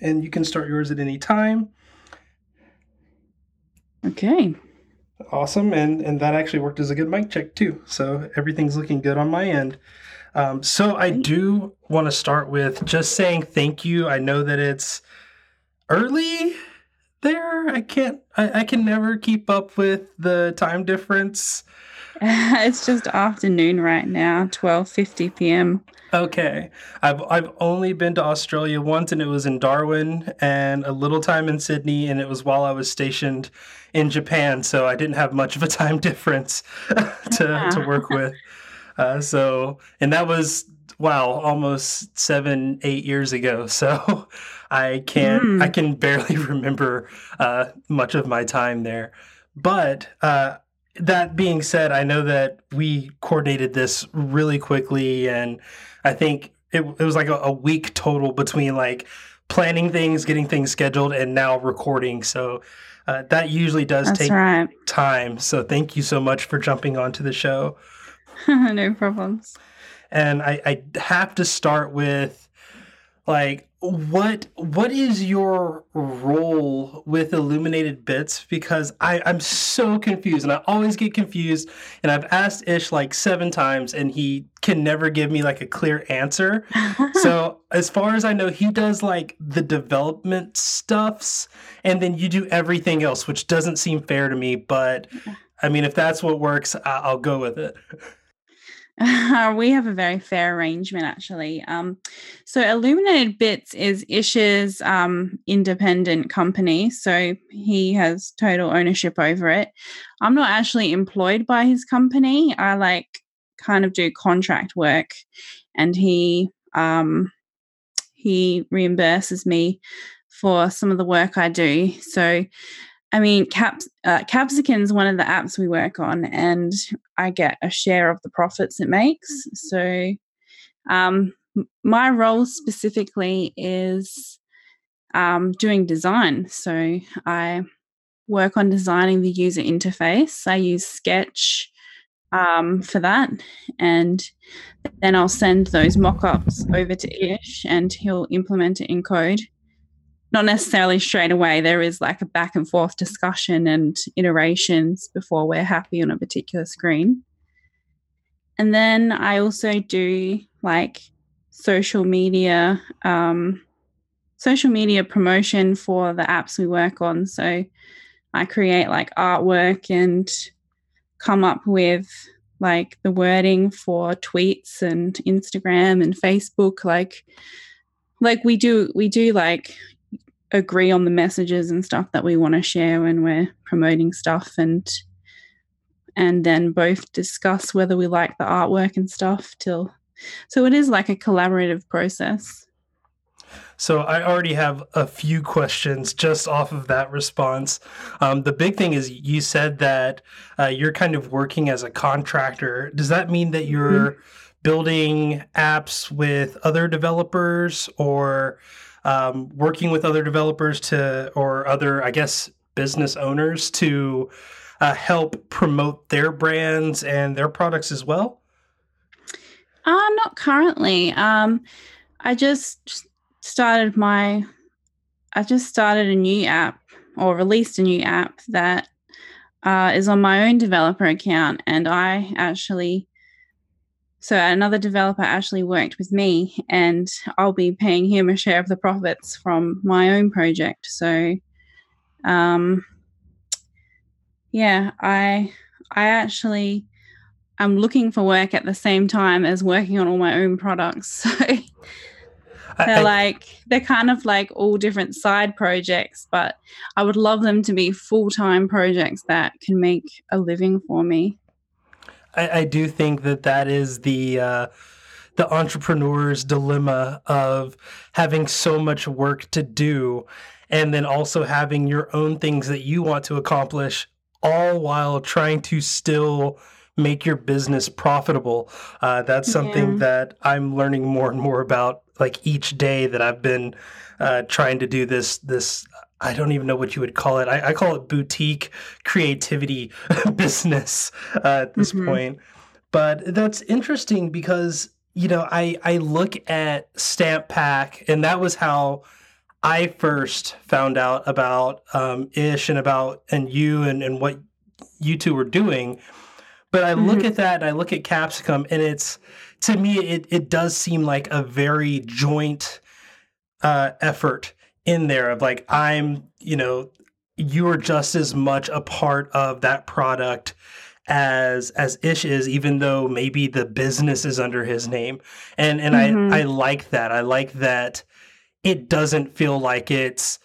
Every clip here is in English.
and you can start yours at any time. Okay. Awesome, and and that actually worked as a good mic check too. So everything's looking good on my end. Um, so I do want to start with just saying thank you. I know that it's early there. I can't. I, I can never keep up with the time difference. it's just afternoon right now, twelve fifty p.m. Okay. I've I've only been to Australia once and it was in Darwin and a little time in Sydney and it was while I was stationed in Japan, so I didn't have much of a time difference to to work with. Uh, so and that was wow, almost seven, eight years ago. So I can't mm. I can barely remember uh, much of my time there. But uh, that being said, I know that we coordinated this really quickly, and I think it, it was like a, a week total between like planning things, getting things scheduled, and now recording. So uh, that usually does That's take right. time. So thank you so much for jumping onto the show. no problems. And I, I have to start with like what what is your role with illuminated bits? Because I, i'm so confused and i always get confused and i've asked ish like seven times and he can never give me like a clear answer. So as far as i know he does like the development stuffs and then you do everything else which doesn't seem fair to me but i mean if that's what works i'll go with it we have a very fair arrangement, actually. Um, so, Illuminated Bits is Ish's um, independent company. So, he has total ownership over it. I'm not actually employed by his company. I like kind of do contract work, and he um, he reimburses me for some of the work I do. So, I mean, Caps, uh, Capsicum is one of the apps we work on, and I get a share of the profits it makes. So, um, my role specifically is um, doing design. So, I work on designing the user interface. I use Sketch um, for that, and then I'll send those mock ups over to Ish, and he'll implement it in code not necessarily straight away. There is like a back and forth discussion and iterations before we're happy on a particular screen. And then I also do like social media, um, social media promotion for the apps we work on. So I create like artwork and come up with like the wording for tweets and Instagram and Facebook. Like, like we do, we do like agree on the messages and stuff that we want to share when we're promoting stuff and and then both discuss whether we like the artwork and stuff till so it is like a collaborative process so I already have a few questions just off of that response. Um, the big thing is you said that uh, you're kind of working as a contractor. Does that mean that you're mm-hmm. building apps with other developers, or um, working with other developers to, or other, I guess, business owners to uh, help promote their brands and their products as well? Uh, not currently. Um, I just started my, I just started a new app or released a new app that uh, is on my own developer account, and I actually so another developer actually worked with me, and I'll be paying him a share of the profits from my own project. So, um, yeah, I I actually am looking for work at the same time as working on all my own products. So they're I, like they're kind of like all different side projects, but I would love them to be full time projects that can make a living for me. I, I do think that that is the uh, the entrepreneur's dilemma of having so much work to do, and then also having your own things that you want to accomplish, all while trying to still make your business profitable. Uh, that's something yeah. that I'm learning more and more about, like each day that I've been uh, trying to do this this I don't even know what you would call it. I, I call it boutique creativity business uh, at this mm-hmm. point. But that's interesting because you know I I look at Stamp Pack and that was how I first found out about um, Ish and about and you and, and what you two were doing. But I look Mhm. at that and I look at Capsicum and it's to me it it does seem like a very joint uh, effort in there of like I'm you know you are just as much a part of that product as as Ish is, even though maybe the business is under his name. And and Mhm. I I like that. I like that it doesn't feel like it's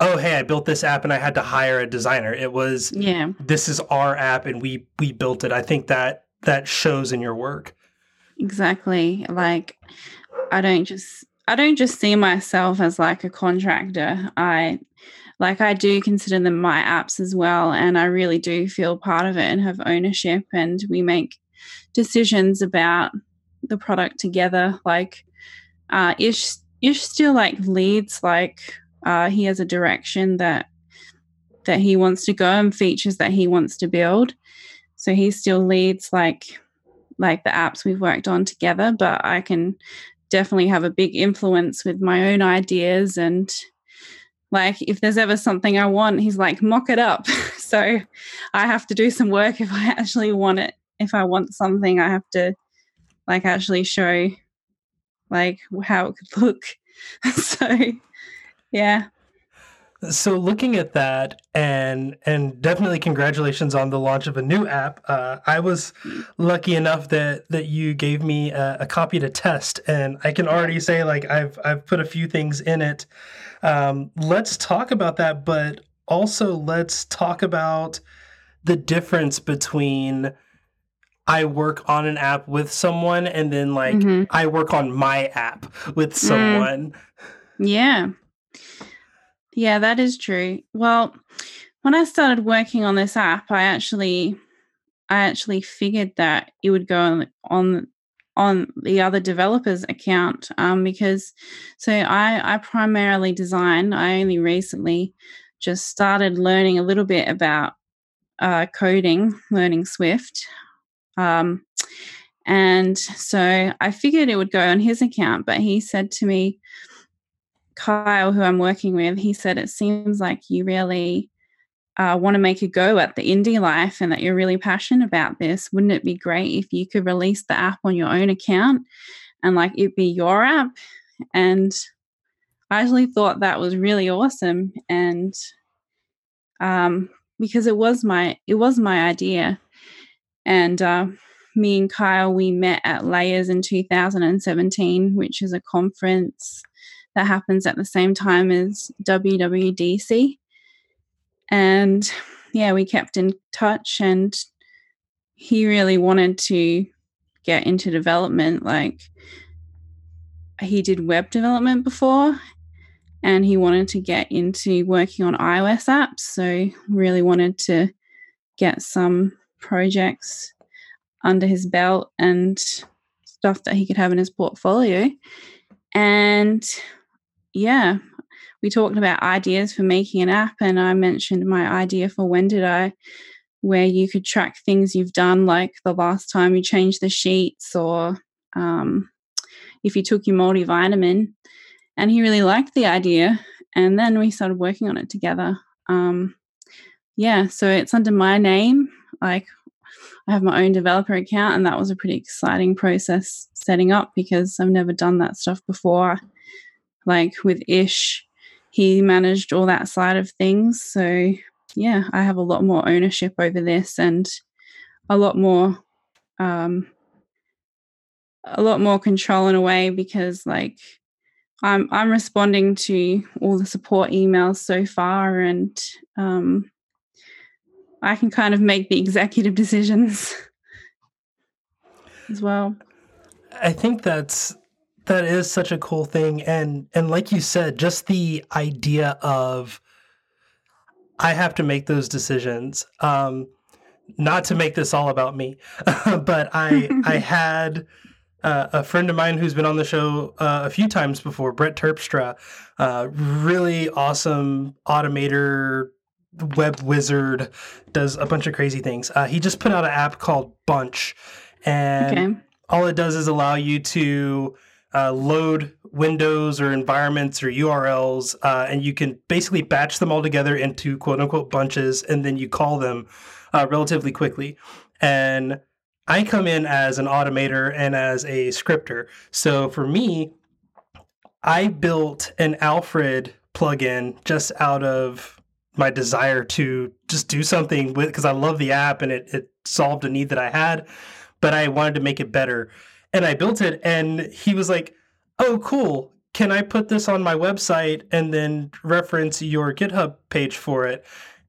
oh hey I built this app and I had to hire a designer. It was Yeah. this is our app and we we built it. I think that that shows in your work. Exactly. Like I don't just I don't just see myself as like a contractor. I like I do consider them my apps as well and I really do feel part of it and have ownership and we make decisions about the product together like uh Ish Ish still like leads like uh he has a direction that that he wants to go and features that he wants to build. So he still leads like like the apps we've worked on together, but I can definitely have a big influence with my own ideas and like if there's ever something I want, he's like mock it up. so I have to do some work if I actually want it. If I want something, I have to like actually show like how it could look. so yeah. So looking at that and and definitely congratulations on the launch of a new app. Uh, I was lucky enough that that you gave me a, a copy to test, and I can already say like I've I've put a few things in it. Um, let's talk about that, but also let's talk about the difference between I work on an app with someone and then like Mhm. I work on my app with someone. Yeah. Yeah, that is true. Well, when I started working on this app, I actually I actually figured that it would go on on on the other developer's account um, because so I I primarily design. I only recently just started learning a little bit about uh, coding, learning Swift. Um, and so I figured it would go on his account, but he said to me, Kyle, who I'm working with, he said, It seems like you really uh, want to make a go at the indie life and that you're really passionate about this. Wouldn't it be great if you could release the app on your own account and like it be your app? And I actually thought that was really awesome. And um, because it was my it was my idea. And uh, me and Kyle, we met at Layers in 2017, which is a conference that happens at the same time as WWDC. And yeah, we kept in touch, and he really wanted to get into development. Like, he did web development before, and he wanted to get into working on iOS apps. So, really wanted to get some projects under his belt and stuff that he could have in his portfolio. And yeah, we talked about ideas for making an app, and I mentioned my idea for when did I, where you could track things you've done, like the last time you changed the sheets, or um, if you took your multivitamin. And he really liked the idea, and then we started working on it together. Um, yeah, so it's under my name. Like I have my own developer account, and that was a pretty exciting process setting up because I've never done that stuff before. Like with Ish, he managed all that side of things. So, yeah, I have a lot more ownership over this and a lot more, um, a lot more control in a way because, like, I'm I'm responding to all the support emails so far, and um, I can kind of make the executive decisions as well. I think that's that is such a cool thing and and like you said just the idea of I have to make those decisions um not to make this all about me but I I had uh, a friend of mine who's been on the show uh, a few times before, Brett Terpstra, uh, really awesome automator, web wizard, does a bunch of crazy things. Uh, he just put out an app called Bunch, and Okay. all it does is allow you to uh, load windows or environments or URLs, uh, and you can basically batch them all together into quote unquote bunches, and then you call them uh, relatively quickly. And I come in as an automator and as a scripter. So for me, I built an Alfred plugin just out of my desire to just do something with because I love the app and it, it solved a need that I had, but I wanted to make it better. And I built it and he was like, Oh, cool. Can I put this on my website and then reference your GitHub page for it?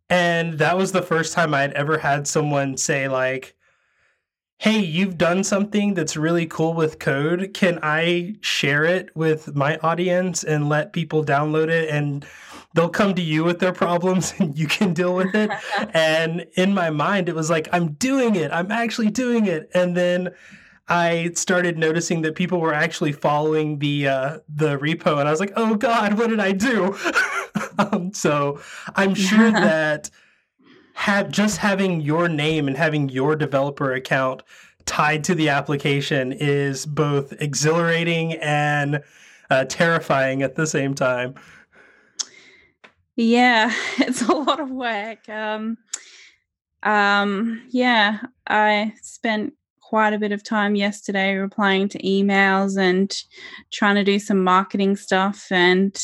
And that was the first time I'd ever had someone say, like, hey, you've done something that's really cool with code. Can I share it with my audience and let people download it? And they'll come to you with their problems and you can deal with it. and in my mind, it was like, I'm doing it. I'm actually doing it. And then I started noticing that people were actually following the uh, the repo, and I was like, "Oh God, what did I do?" um, so I'm sure that have just having your name and having your developer account tied to the application is both exhilarating and uh, terrifying at the same time. Yeah, it's a lot of work. Um, um, yeah, I spent quite a bit of time yesterday replying to emails and trying to do some marketing stuff and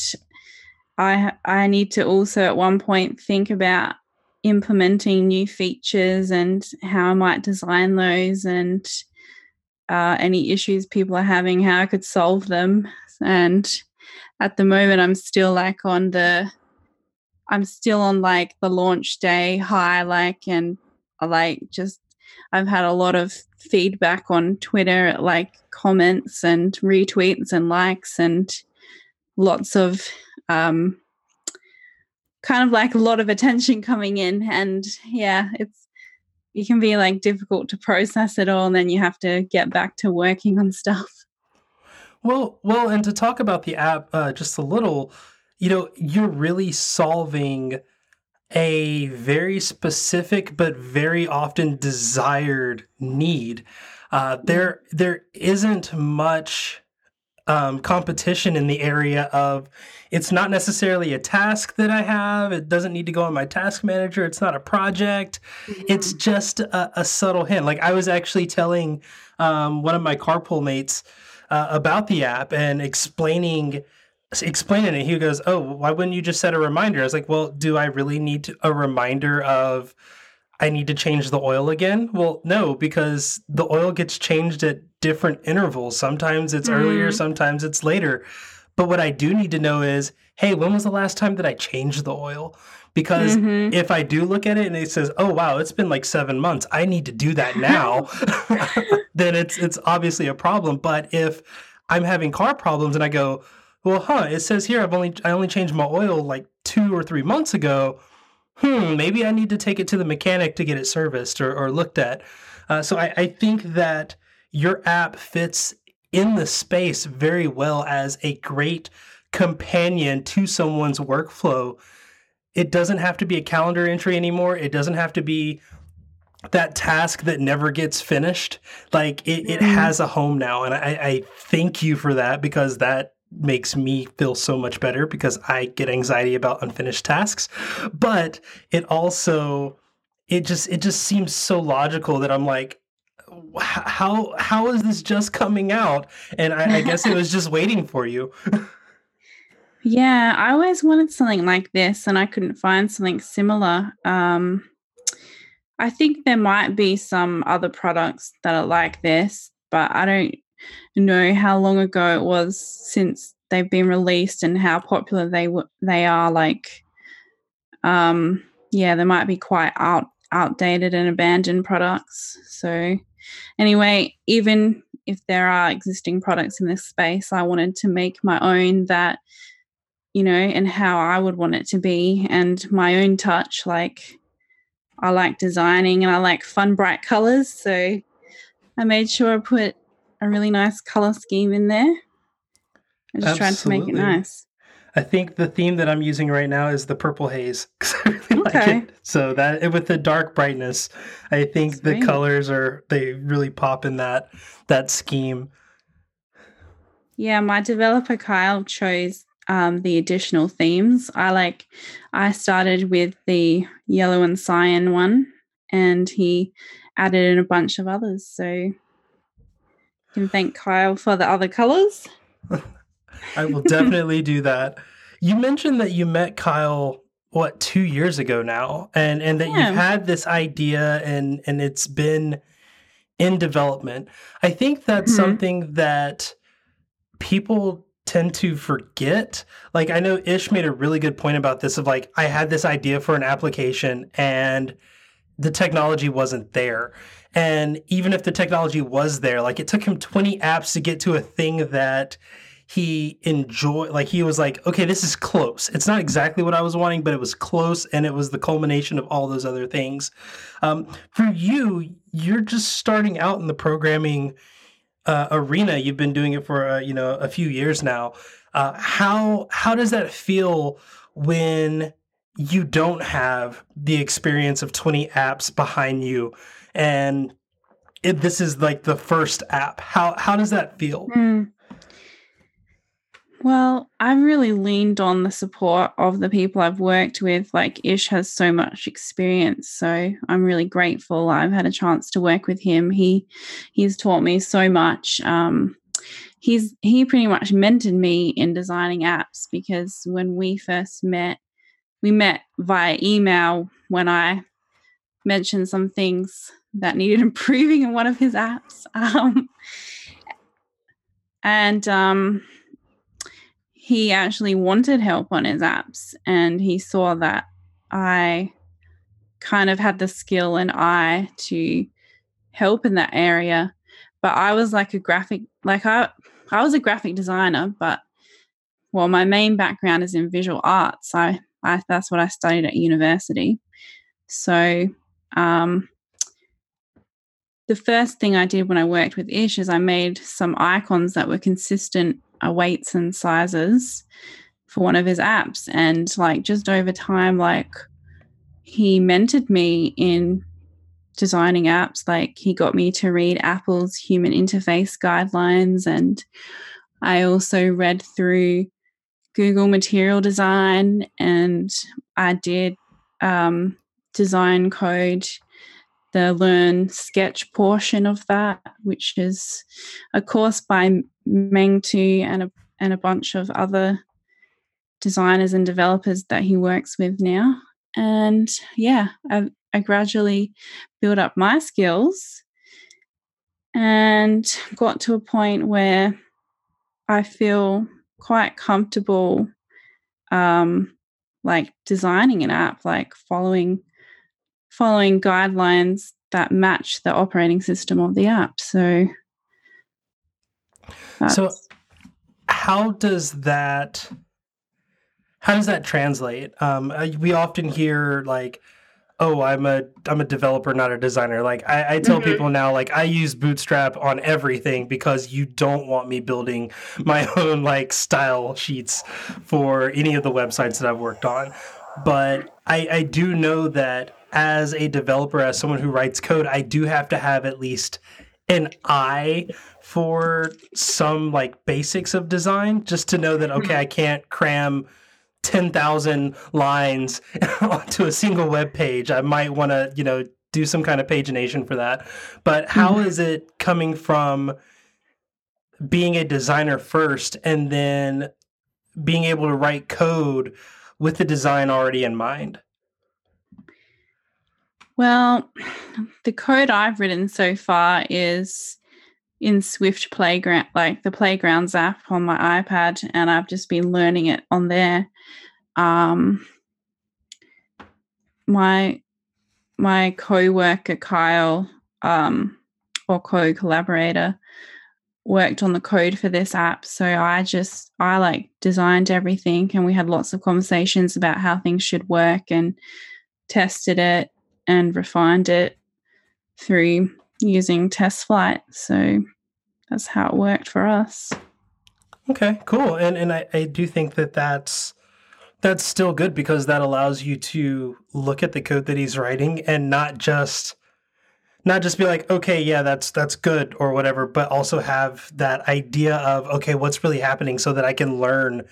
I I need to also at one point think about implementing new features and how I might design those and uh, any issues people are having, how I could solve them. And at the moment, I'm still like on the, I'm still on like the launch day high, like, and like just, I've had a lot of feedback on Twitter, like comments and retweets and likes and lots of um, kind of like a lot of attention coming in. And yeah it's it can be like difficult to process it all and then you have to get back to working on stuff. Well well and to talk about the app uh, just a little you know you're really solving a very specific but very often desired need uh, there there isn't much um, competition in the area of it's not necessarily a task that I have. It doesn't need to go on my task manager. It's not a project. Mm-hmm. It's just a, a, subtle hint. Like I was actually telling um, one of my carpool mates uh, about the app and explaining explaining it. He goes, "Oh, why wouldn't you just set a reminder?" I was like, "Well, do I really need a reminder of?" I need to change the oil again? Well, no, because the oil gets changed at different intervals. Sometimes it's mm-hmm. earlier, sometimes it's later. But what I do need to know is, hey, when was the last time that I changed the oil? Because mm-hmm. if I do look at it and it says, "Oh wow, it's been like 7 months. I need to do that now." then it's it's obviously a problem, but if I'm having car problems and I go, "Well, huh, it says here I've only I only changed my oil like 2 or 3 months ago." hmm, maybe I need to take it to the mechanic to get it serviced or, or looked at. Uh, so I, I think that your app fits in the space very well as a great companion to someone's workflow. It doesn't have to be a calendar entry anymore. It doesn't have to be that task that never gets finished. Like it, it mm-hmm. has a home now. And I, I thank you for that because that makes me feel so much better because I get anxiety about unfinished tasks. But it also it just it just seems so logical that I'm like how how is this just coming out? And I, I guess it was just waiting for you. yeah, I always wanted something like this, and I couldn't find something similar. Um, I think there might be some other products that are like this, but I don't know how long ago it was since they've been released and how popular they w- they are. Like, um, yeah, they might be quite out outdated and abandoned products. So, anyway, even if there are existing products in this space, I wanted to make my own that, you know, and how I would want it to be and my own touch. Like, I like designing and I like fun, bright colors. So, I made sure I put a really nice color scheme in there. I just Absolutely. tried to make it nice. I think the theme that I'm using right now is the purple haze because I really okay. like it. So that with the dark brightness, I think That's the great. colors are they really pop in that that scheme. Yeah, my developer Kyle chose um, the additional themes. I like, I started with the yellow and cyan one, and he added in a bunch of others. So, can thank Kyle for the other colors. I will definitely do that. You mentioned that you met Kyle what two years ago now, and and that yeah. you've had this idea and and it's been in development. I think that's mm-hmm. something that people tend to forget. Like I know Ish made a really good point about this of like I had this idea for an application and the technology wasn't there. And even if the technology was there, like it took him 20 apps to get to a thing that he enjoyed like he was like okay this is close it's not exactly what i was wanting but it was close and it was the culmination of all those other things um, for you you're just starting out in the programming uh, arena. You've been doing it for uh, you know a few years now. Uh, how how does that feel when you don't have the experience of 20 apps behind you and it, this is like the first app how how does that feel mm. Well, I've really leaned on the support of the people I've worked with. Like Ish has so much experience, so I'm really grateful. I've had a chance to work with him. He he's taught me so much. Um, he's he pretty much mentored me in designing apps because when we first met, we met via email when I mentioned some things that needed improving in one of his apps. Um, and um, he actually wanted help on his apps and he saw that I kind of had the skill and eye to help in that area. But I was like a graphic, like I, I was a graphic designer, but well, my main background is in visual arts. I, I that's what I studied at university. So, um, the first thing I did when I worked with Ish is I made some icons that were consistent uh, weights and sizes for one of his apps. And like just over time like he mentored me in designing apps. Like he got me to read apple's human interface guidelines. And i also read through google material design and i did um, design code the learn sketch portion of that which is a course by Meng To and a and a bunch of other designers and developers that he works with now. And yeah, I, I gradually built up my skills and got to a point where I feel quite comfortable um, like designing an app, like following following guidelines that match the operating system of the app. So. So, how does that? How does that translate? Um, we often hear like, "Oh, I'm a I'm a developer, not a designer." Like I, I tell mm-hmm. people now, like I use Bootstrap on everything because you don't want me building my own like style sheets for any of the websites that I've worked on. But I, I do know that as a developer, as someone who writes code, I do have to have at least an eye for some like basics of design just to know that okay hmm. i can't cram 10,000 lines onto a single web page i might want to you know do some kind of pagination for that but how mm-hmm. is it coming from being a designer first and then being able to write code with the design already in mind well the code i've written so far is in Swift Playground, like the Playgrounds app on my iPad, and I've just been learning it on there. Um, my my co-worker Kyle, um, or co-collaborator, worked on the code for this app. So I just I like designed everything, and we had lots of conversations about how things should work, and tested it and refined it through using TestFlight. So that's how it worked for us. Okay, cool. And and I, I do think that that's that's still good because that allows you to look at the code that he's writing and not just not just be like, okay, yeah, that's that's good or whatever, but also have that idea of okay, what's really happening so that I can learn.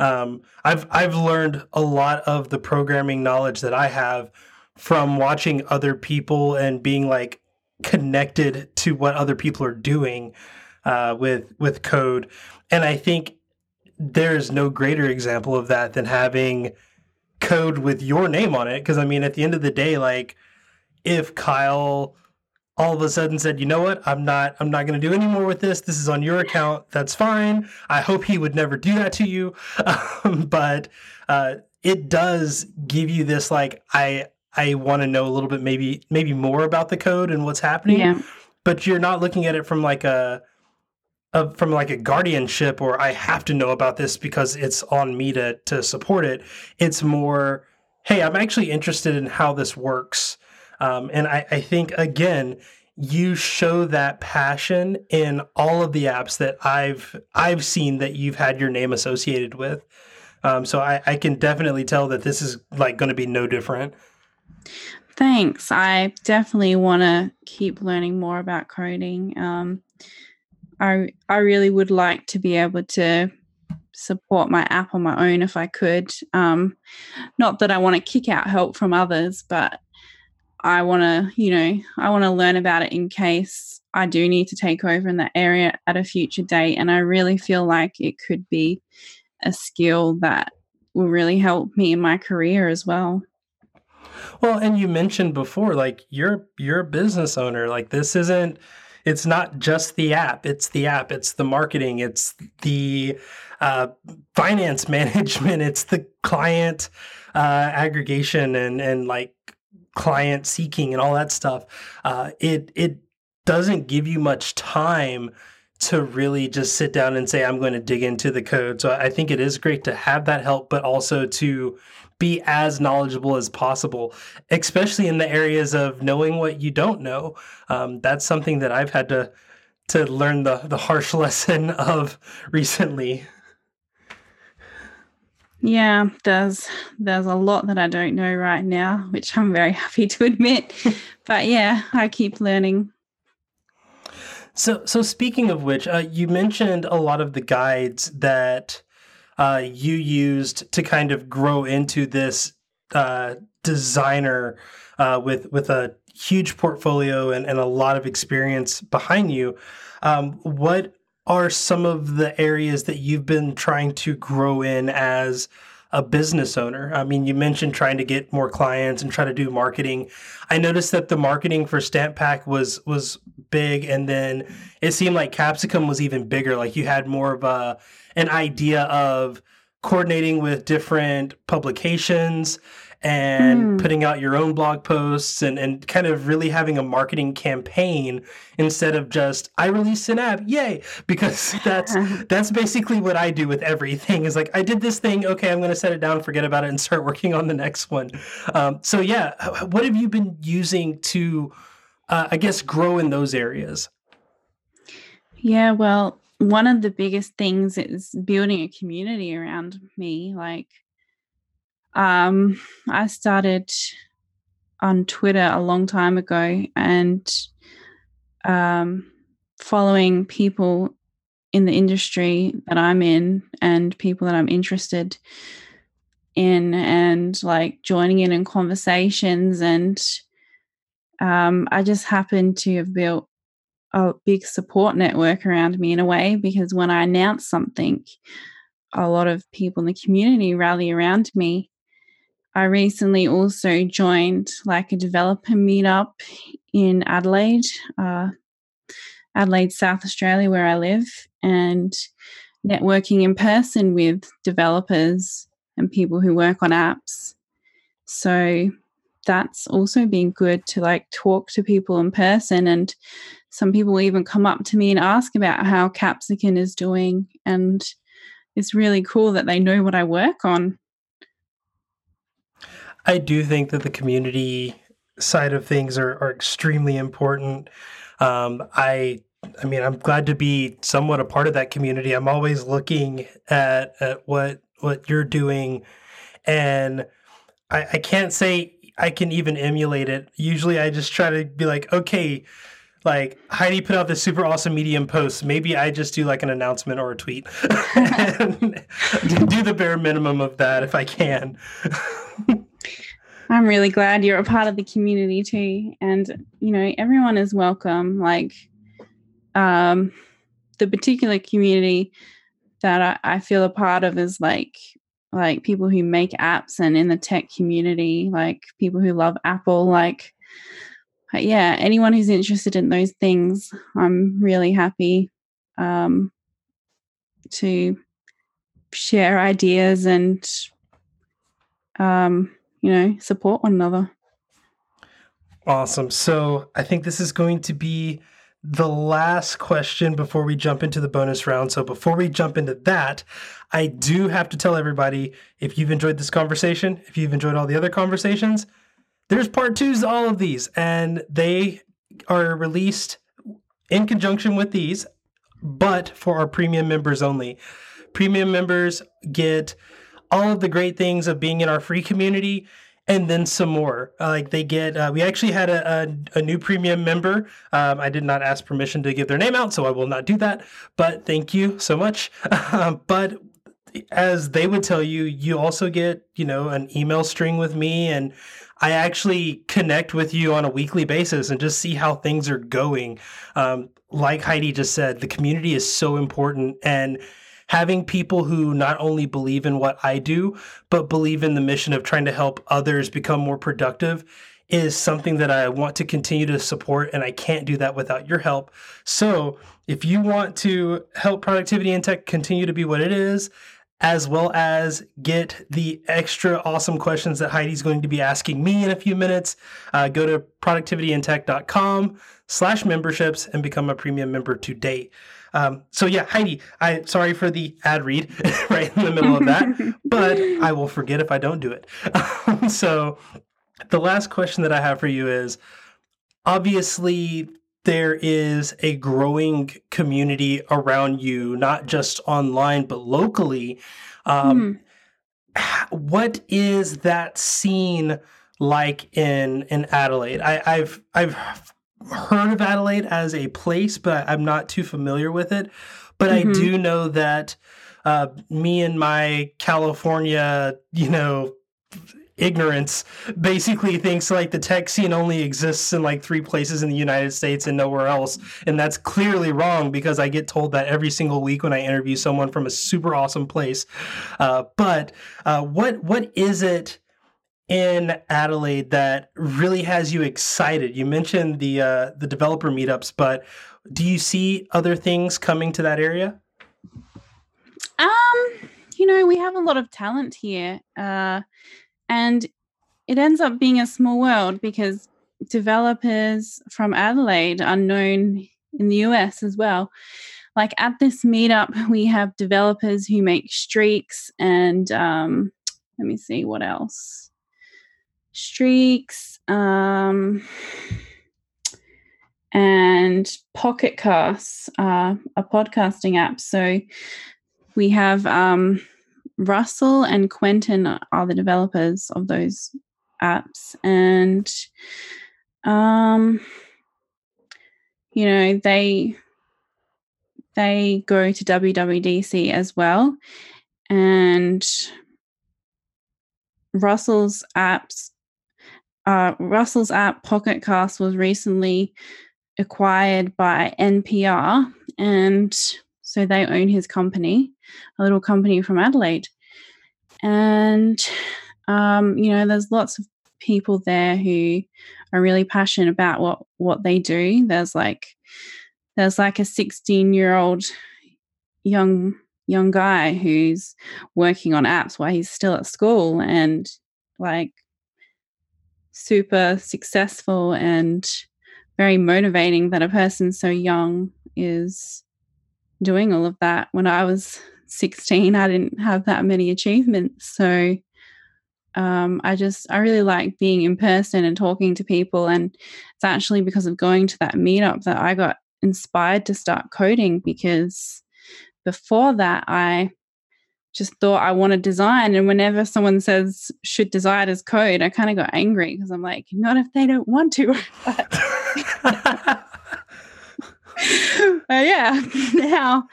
Um, I've I've learned a lot of the programming knowledge that I have from watching other people and being like connected to what other people are doing uh, with with code, and I think there's no greater example of that than having code with your name on it. Because I mean, at the end of the day, like if Kyle all of a sudden said, "You know what? I'm not I'm not going to do any more with this. This is on your account. That's fine." I hope he would never do that to you. Um, but uh, it does give you this like I I want to know a little bit maybe maybe more about the code and what's happening. Yeah. But you're not looking at it from like a from like a guardianship or I have to know about this because it's on me to to support it. It's more, hey, I'm actually interested in how this works. Um, and I, I think again, you show that passion in all of the apps that I've I've seen that you've had your name associated with. Um, so I, I can definitely tell that this is like going to be no different. Thanks. I definitely want to keep learning more about coding. Um, I I really would like to be able to support my app on my own if I could. Um, not that I want to kick out help from others, but I want to, you know, I want to learn about it in case I do need to take over in that area at a future date. And I really feel like it could be a skill that will really help me in my career as well. Well, and you mentioned before, like you're you're a business owner. Like this isn't it's not just the app it's the app it's the marketing it's the uh, finance management it's the client uh, aggregation and and like client seeking and all that stuff. Uh, it it doesn't give you much time to really just sit down and say i'm going to dig into the code. So i think it is great to have that help but also to be as knowledgeable as possible, especially in the areas of knowing what you don't know. Um, that's something that I've had to to learn the the harsh lesson of recently. Yeah, there's there's a lot that I don't know right now, which I'm very happy to admit. but yeah, I keep learning. So so speaking of which, uh, you mentioned a lot of the guides that uh, you used to kind of grow into this uh, designer uh, with with a huge portfolio and, and a lot of experience behind you. Um, what are some of the areas that you've been trying to grow in as a business owner? I mean, you mentioned trying to get more clients and try to do marketing. I noticed that the marketing for Stamp Pack was was big, and then it seemed like Capsicum was even bigger. Like you had more of a an idea of coordinating with different publications and mm. putting out your own blog posts and, and kind of really having a marketing campaign instead of just I released an app, yay! Because that's that's basically what I do with everything. Is like I did this thing, okay, I'm going to set it down, forget about it, and start working on the next one. Um, so yeah, what have you been using to, uh, I guess, grow in those areas? Yeah, well, one of the biggest things is building a community around me like um i started on twitter a long time ago and um following people in the industry that i'm in and people that i'm interested in and like joining in in conversations and um, i just happened to have built a big support network around me in a way because when I announce something, a lot of people in the community rally around me. I recently also joined like a developer meetup in Adelaide, uh, Adelaide, South Australia, where I live, and networking in person with developers and people who work on apps. So that's also been good to like talk to people in person and some people even come up to me and ask about how Capsicum is doing. And it's really cool that they know what I work on. I do think that the community side of things are, are extremely important. Um, I I mean, I'm glad to be somewhat a part of that community. I'm always looking at, at what what you're doing, and I, I can't say I can even emulate it. Usually I just try to be like, okay, like Heidi put out this super awesome medium post. Maybe I just do like an announcement or a tweet and do the bare minimum of that if I can. I'm really glad you're a part of the community too. And, you know, everyone is welcome. Like, um, the particular community that I, I feel a part of is like like people who make apps and in the tech community, like people who love Apple, like yeah, anyone who's interested in those things, I'm really happy um, to share ideas and um, you know support one another. Awesome. So I think this is going to be the last question before we jump into the bonus round. So before we jump into that, I do have to tell everybody if you've enjoyed this conversation, if you've enjoyed all the other conversations, there's part twos to all of these, and they are released in conjunction with these, but for our premium members only. Premium members get all of the great things of being in our free community and then some more. Uh, like they get, uh, we actually had a, a, a new premium member. Um, I did not ask permission to give their name out, so I will not do that. But thank you so much. Um, but as they would tell you, you also get, you know, an email string with me and I actually connect with you on a weekly basis and just see how things are going. Um, like Heidi just said, the community is so important and having people who not only believe in what I do, but believe in the mission of trying to help others become more productive is something that I want to continue to support, and I can't do that without your help. So, if you want to help productivity and tech continue to be what it is, as well as get the extra awesome questions that Heidi's going to be asking me in a few minutes, uh, go to productivityintech.com slash memberships and become a premium member today. Um, so yeah, Heidi, I sorry for the ad read right in the middle of that, but I will forget if I don't do it. so the last question that I have for you is obviously there is a growing community around you, not just online but locally. Um, mm. What is that scene like in in Adelaide? I, I've I've heard of Adelaide as a place, but I'm not too familiar with it. But mm-hmm. I do know that uh, me and my California, you know, ignorance basically thinks like the tech scene only exists in like three places in the United States and nowhere else. And that's clearly wrong because I get told that every single week when I interview someone from a super awesome place. Uh, but uh, what what is it in Adelaide that really has you excited? You mentioned the uh, the developer meetups, but do you see other things coming to that area? Um, you know, we have a lot of talent here, uh, and it ends up being a small world because developers from Adelaide are known in the US as well. Like at this meetup, we have developers who make streaks and um, let me see what else Streaks, um, and Pocket Casts, uh, a podcasting app. So we have um, Russell and Quentin are the developers of those apps, and um, you know they they go to WWDC as well, and Russell's apps uh, Russell's app Pocket Cast was recently acquired by NPR, and so they own his company, a little company from Adelaide. And um, you know, there's lots of people there who are really passionate about what what they do. There's like there's like a 16 year old young young guy who's working on apps while he's still at school and like super successful and very motivating that a person so young is doing all of that. When I was 16, I didn't have that many achievements. So um, I just, I really like being in person and talking to people. And it's actually because of going to that meetup that I got inspired to start coding because before that, I just thought I want to design. And whenever someone says should design as code, I kind of got angry because I'm like, not if they don't want to. but yeah, now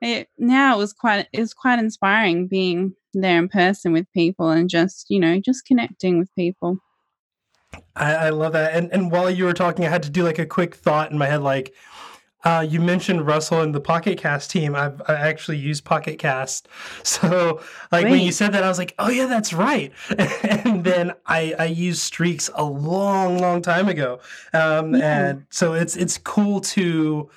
it now it was quite it was quite inspiring being there in person with people and just you know just connecting with people. I, I love that. And and while you were talking, I had to do like a quick thought in my head, like uh, you mentioned Russell and the Pocket Cast team. I've I actually used Pocket Cast, so like Wait. when you said that, I was like, oh yeah, that's right. and then I I used Streaks a long, long time ago, um, yeah. and so it's it's cool to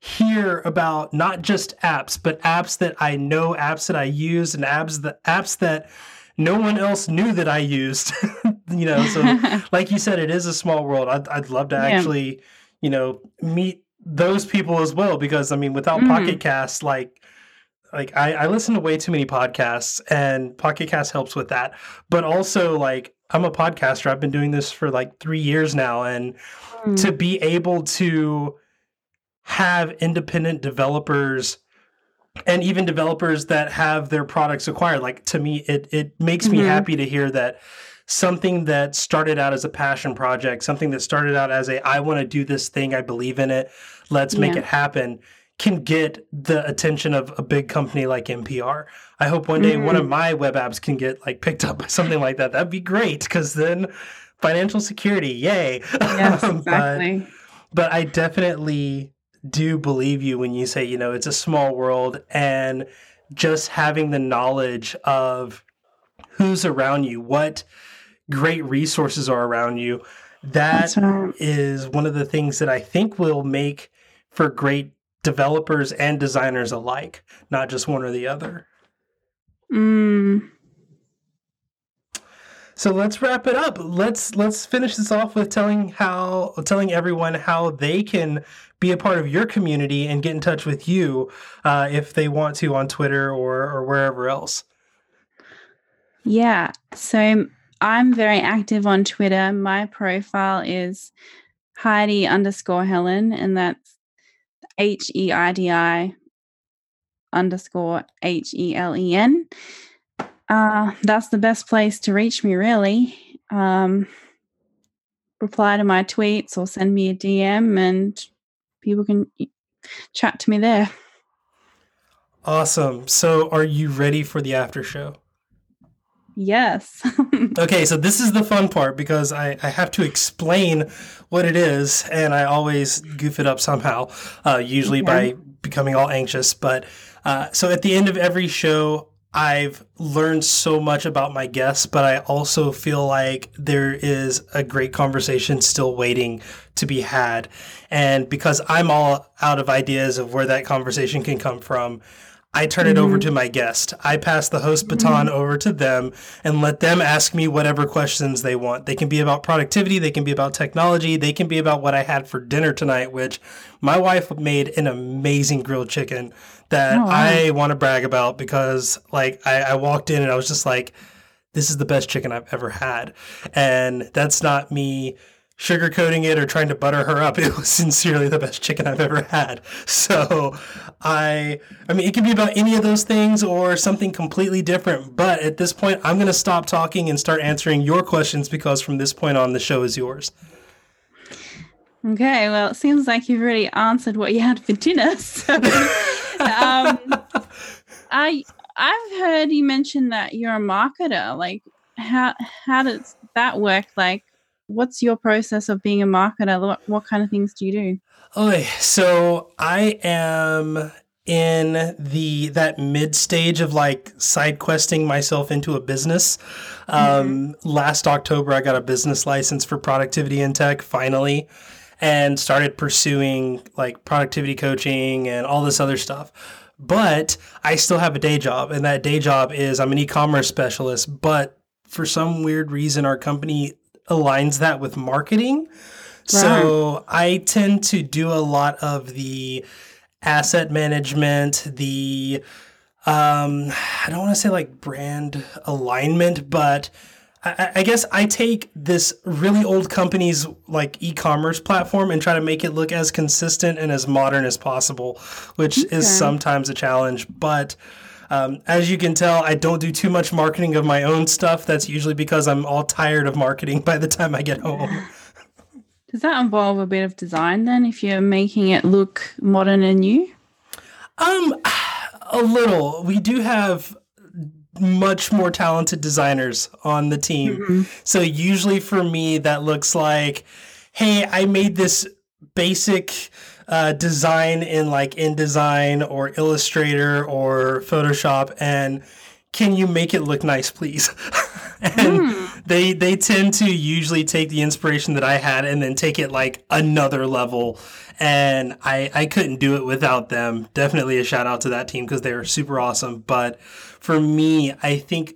hear about not just apps, but apps that I know, apps that I use, and apps that apps that no one else knew that I used. you know, so like you said, it is a small world. I'd I'd love to yeah. actually, you know, meet those people as well because I mean without mm. Pocket Cast like like I, I listen to way too many podcasts and Pocket Cast helps with that. But also like I'm a podcaster. I've been doing this for like three years now and mm. to be able to have independent developers and even developers that have their products acquired like to me it it makes mm-hmm. me happy to hear that something that started out as a passion project, something that started out as a I want to do this thing, I believe in it, let's yeah. make it happen, can get the attention of a big company like NPR. I hope one day mm. one of mm. my web apps can get like picked up by something like that. That'd be great because then financial security, yay. Yes, exactly. but, but I definitely do believe you when you say, you know, it's a small world and just having the knowledge of who's around you, what great resources are around you. That right. is one of the things that I think will make for great developers and designers alike, not just one or the other. Mm. So let's wrap it up. Let's let's finish this off with telling how telling everyone how they can be a part of your community and get in touch with you uh, if they want to on Twitter or or wherever else. Yeah. So I'm very active on Twitter. My profile is Heidi underscore Helen, and that's H E I D I underscore H E L E N. Uh, that's the best place to reach me, really. Um, reply to my tweets or send me a DM, and people can chat to me there. Awesome. So, are you ready for the after show? Yes. okay, so this is the fun part because I, I have to explain what it is, and I always goof it up somehow, uh, usually okay. by becoming all anxious. But uh, so at the end of every show, I've learned so much about my guests, but I also feel like there is a great conversation still waiting to be had. And because I'm all out of ideas of where that conversation can come from, I turn it mm-hmm. over to my guest. I pass the host baton mm-hmm. over to them and let them ask me whatever questions they want. They can be about productivity, they can be about technology, they can be about what I had for dinner tonight, which my wife made an amazing grilled chicken that oh, wow. I want to brag about because like I, I walked in and I was just like, this is the best chicken I've ever had. And that's not me sugarcoating it or trying to butter her up. It was sincerely the best chicken I've ever had. So I I mean it can be about any of those things or something completely different. But at this point I'm gonna stop talking and start answering your questions because from this point on the show is yours. Okay, well it seems like you've already answered what you had for dinner. So um, I I've heard you mention that you're a marketer. Like how how does that work? Like what's your process of being a marketer? What, what kind of things do you do? Okay, so I am in the that mid stage of like side questing myself into a business. Um, mm-hmm. Last October, I got a business license for productivity in tech finally, and started pursuing like productivity coaching and all this other stuff. But I still have a day job, and that day job is I'm an e commerce specialist. But for some weird reason, our company aligns that with marketing. Right. So I tend to do a lot of the asset management, the um, I don't want to say like brand alignment, but I, I, guess I take this really old company's like e-commerce platform and try to make it look as consistent and as modern as possible, which okay. is sometimes a challenge. But Um, as you can tell, I don't do too much marketing of my own stuff. That's usually because I'm all tired of marketing by the time I get home. Does that involve a bit of design then if you're making it look modern and new? Um, a little. We do have much more talented designers on the team. Mm-hmm. So usually for me, that looks like, hey, I made this basic uh, design in like InDesign or Illustrator or Photoshop, and can you make it look nice, please? and mm. they they tend to usually take the inspiration that I had and then take it like another level. And I I couldn't do it without them. Definitely a shout out to that team because they were super awesome. But for me, I think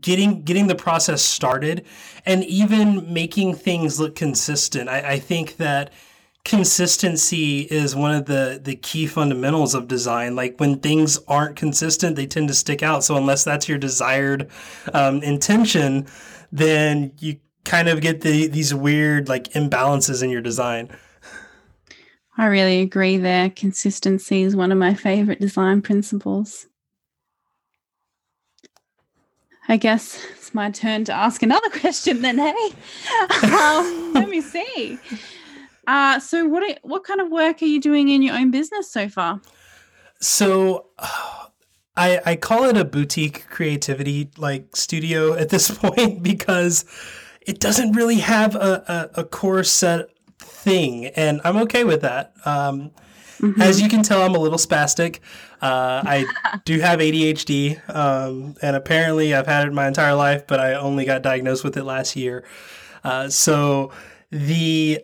getting getting the process started and even making things look consistent. I, I think that consistency is one of the the key fundamentals of design. Like when things aren't consistent they tend to stick out. So unless that's your desired um, intention then you kind of get the these weird like imbalances in your design. I really agree there. Consistency is one of my favorite design principles. I guess it's my turn to ask another question then hey? Um, let me see uh, so what are, what kind of work are you doing in your own business so far? So uh, I I call it a boutique creativity like studio at this point because it doesn't really have a, a, a core set thing and I'm okay with that. Um, mm-hmm. As you can tell, I'm a little spastic. Uh, I do have ADHD, um, and apparently I've had it my entire life, but I only got diagnosed with it last year. Uh, so the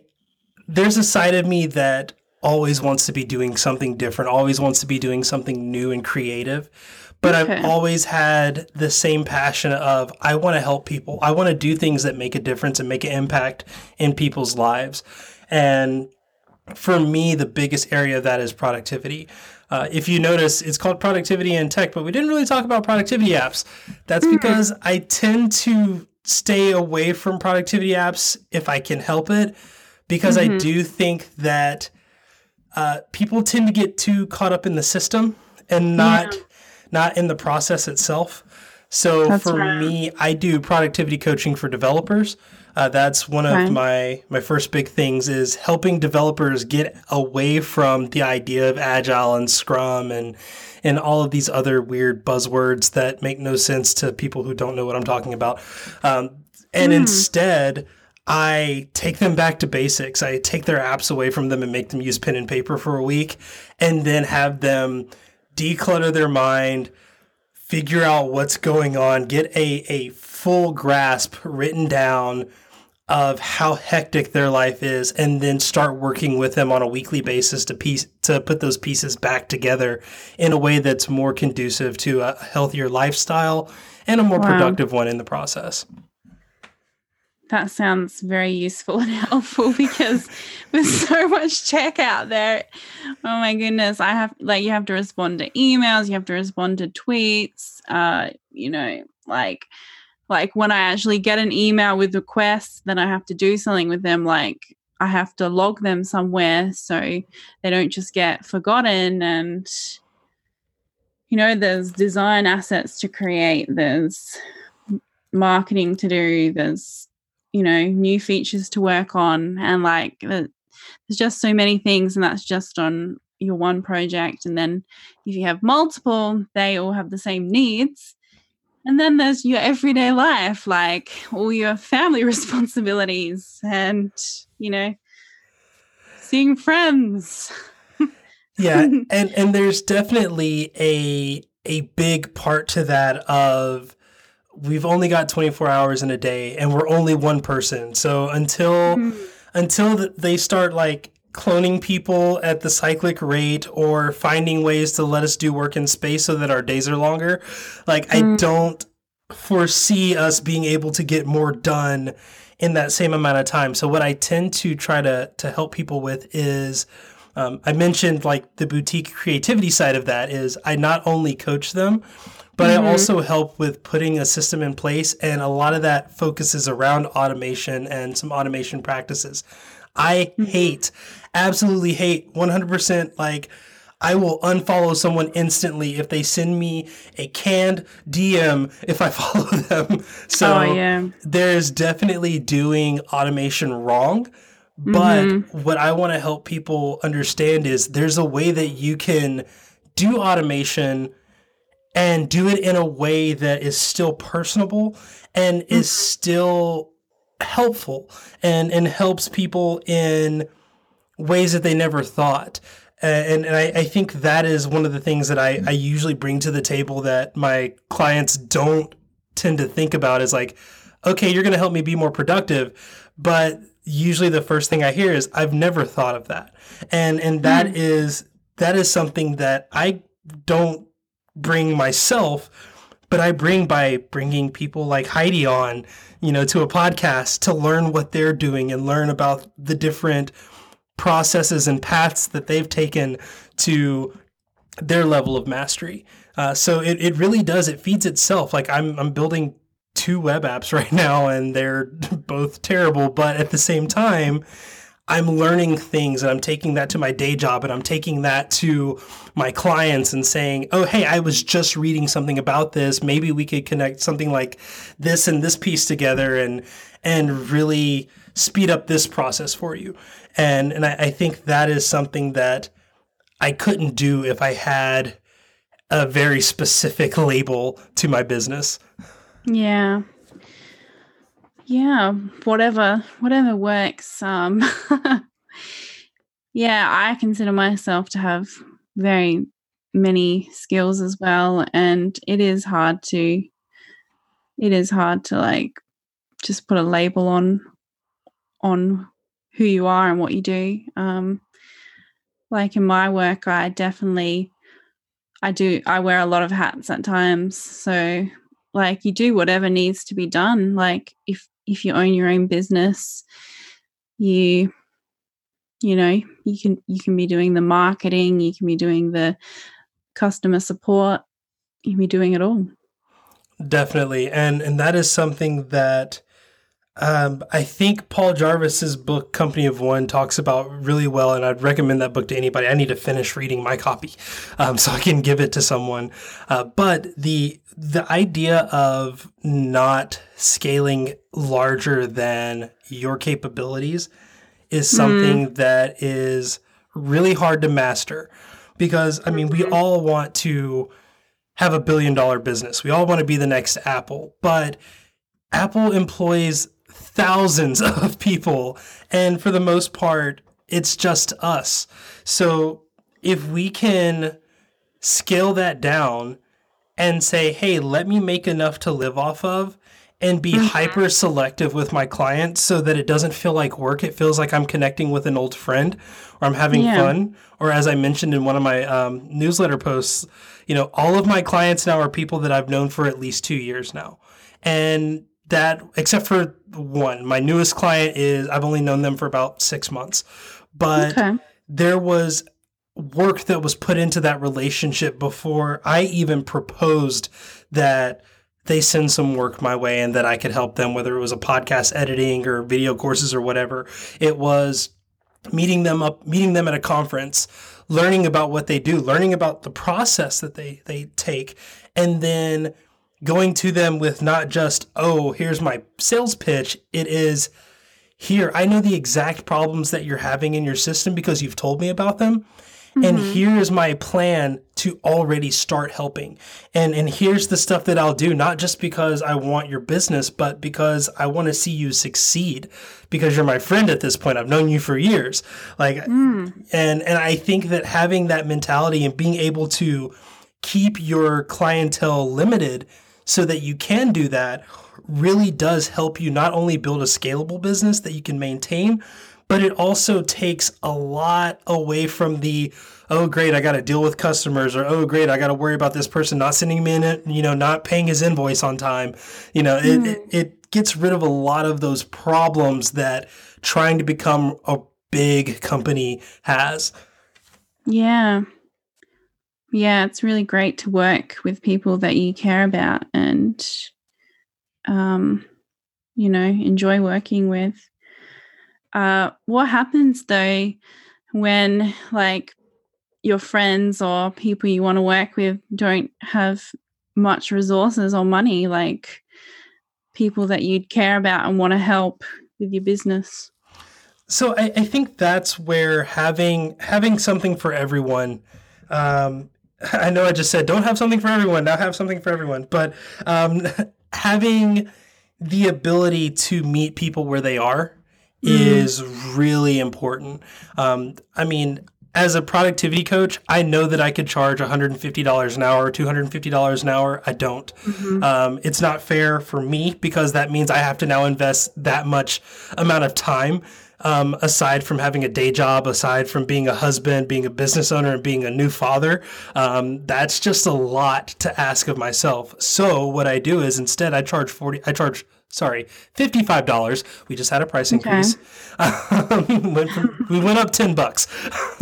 there's a side of me that always wants to be doing something different, always wants to be doing something new and creative. But okay. I've always had the same passion of I want to help people. I want to do things that make a difference and make an impact in people's lives. And for me, the biggest area of that is productivity. Uh, if you notice, it's called productivity in tech, but we didn't really talk about productivity apps. That's mm. because I tend to stay away from productivity apps if I can help it because mm-hmm. I do think that uh, people tend to get too caught up in the system and not yeah. not in the process itself. So that's for right. me, I do productivity coaching for developers. Uh, that's one of my my first big things is helping developers get away from the idea of agile and scrum and and all of these other weird buzzwords that make no sense to people who don't know what I'm talking about. Um, and mm. instead I take them back to basics. I take their apps away from them and make them use pen and paper for a week and then have them declutter their mind, figure out what's going on, get a, a full grasp written down of how hectic their life is and then start working with them on a weekly basis to piece to put those pieces back together in a way that's more conducive to a healthier lifestyle and a more wow. productive one in the process. That sounds very useful and helpful because with so much check out there, oh my goodness, I have like you have to respond to emails, you have to respond to tweets, uh, you know, like like when I actually get an email with requests, then I have to do something with them like I have to log them somewhere so they don't just get forgotten and you know, there's design assets to create, there's marketing to do, there's you know new features to work on and like there's just so many things and that's just on your one project and then if you have multiple they all have the same needs and then there's your everyday life like all your family responsibilities and you know seeing friends. Yeah and and there's definitely a a big part to that of we've only got 24 hours in a day and we're only one person. So until mm-hmm. until they start like cloning people at the cyclic rate or finding ways to let us do work in space so that our days are longer, like mm-hmm. I don't foresee us being able to get more done in that same amount of time. So what I tend to try to to help people with is um, I mentioned like the boutique creativity side of that is I not only coach them, but mm-hmm. I also help with putting a system in place, and a lot of that focuses around automation and some automation practices. I mm-hmm. hate, absolutely hate, 100% like, I will unfollow someone instantly if they send me a canned DM if I follow them. So Oh, yeah. there's definitely doing automation wrong. But Mhm. what I want to help people understand is there's a way that you can do automation and do it in a way that is still personable and is mm-hmm. still helpful and and helps people in ways that they never thought. And, and I, I think that is one of the things that I, I mm-hmm. usually bring to the table that my clients don't tend to think about is like okay you're going to help me be more productive but usually the first thing i hear is i've never thought of that. And and that mm-hmm. is that is something that i don't bring myself but I bring by bringing people like Heidi on, you know, to a podcast to learn what they're doing and learn about the different processes and paths that they've taken to their level of mastery. Uh, so it, it really does, it feeds itself. Like I'm, I'm building two web apps right now and they're both terrible, but at the same time, I'm learning things and I'm taking that to my day job and I'm taking that to my clients and saying, oh, hey, I was just reading something about this. Maybe we could connect something like this and this piece together and and really speed up this process for you. And and I, I think that is something that I couldn't do if I had a very specific label to my business. Yeah. Yeah, whatever whatever works. Um Yeah, I consider myself to have very many skills as well and it is hard to it is hard to like just put a label on on who you are and what you do. Um like in my work I definitely I do I wear a lot of hats at times. So like you do whatever needs to be done like if if you own your own business you you know you can you can be doing the marketing you can be doing the customer support you can be doing it all. Definitely, and and that is something that um, I think Paul Jarvis's book Company of One talks about really well, and I'd recommend that book to anybody. I need to finish reading my copy um, so I can give it to someone. Uh, but the the idea of not scaling larger than your capabilities is something that is really hard to master because I mean we all want to have a billion dollar business. We all want to be the next Apple, but Apple employs thousands of people, and for the most part, it's just us. So if we can scale that down and say, hey, let me make enough to live off of and be hyper selective with my clients so that it doesn't feel like work. It feels like I'm connecting with an old friend or I'm having Yeah. fun. Or as I mentioned in one of my um, newsletter posts, you know, all of my clients now are people that I've known for at least two years now. And that, except for one, my newest client is, I've only known them for about six months. But okay there was work that was put into that relationship before I even proposed that they send some work my way and that I could help them, whether it was a podcast editing or video courses or whatever. It was meeting them up, meeting them at a conference, learning about what they do, learning about the process that they they take, and then going to them with not just, oh, here's my sales pitch. It is here, I know the exact problems that you're having in your system because you've told me about them. And mm-hmm. here is my plan to already start helping. And and here's the stuff that I'll do, not just because I want your business, but because I want to see you succeed. Because you're my friend at this point. I've known you for years. Like mm. and and I think that having that mentality and being able to keep your clientele limited so that you can do that really does help you not only build a scalable business that you can maintain, but it also takes a lot away from the oh great I got to deal with customers or oh great I got to worry about this person not sending me in it you know not paying his invoice on time. You know it, it, mm-hmm. it gets rid of a lot of those problems that trying to become a big company has. Yeah. Yeah, it's really great to work with people that you care about and um you know, enjoy working with. Uh what happens though when like your friends or people you want to work with don't have much resources or money like people that you'd care about and want to help with your business so I, I think that's where having having something for everyone um, I know I just said don't have something for everyone. Now have something for everyone. But um, having the ability to meet people where they are mm. is really important. Um, I mean, as a productivity coach, I know that I could charge $150 an hour or $250 an hour. I don't. Mm-hmm. Um, it's not fair for me because that means I have to now invest that much amount of time um, aside from having a day job, aside from being a husband, being a business owner, and being a new father, um, that's just a lot to ask of myself. So what I do is instead I charge forty. I charge sorry, fifty-five dollars. We just had a price increase. Okay. Um, went from, we went up ten bucks.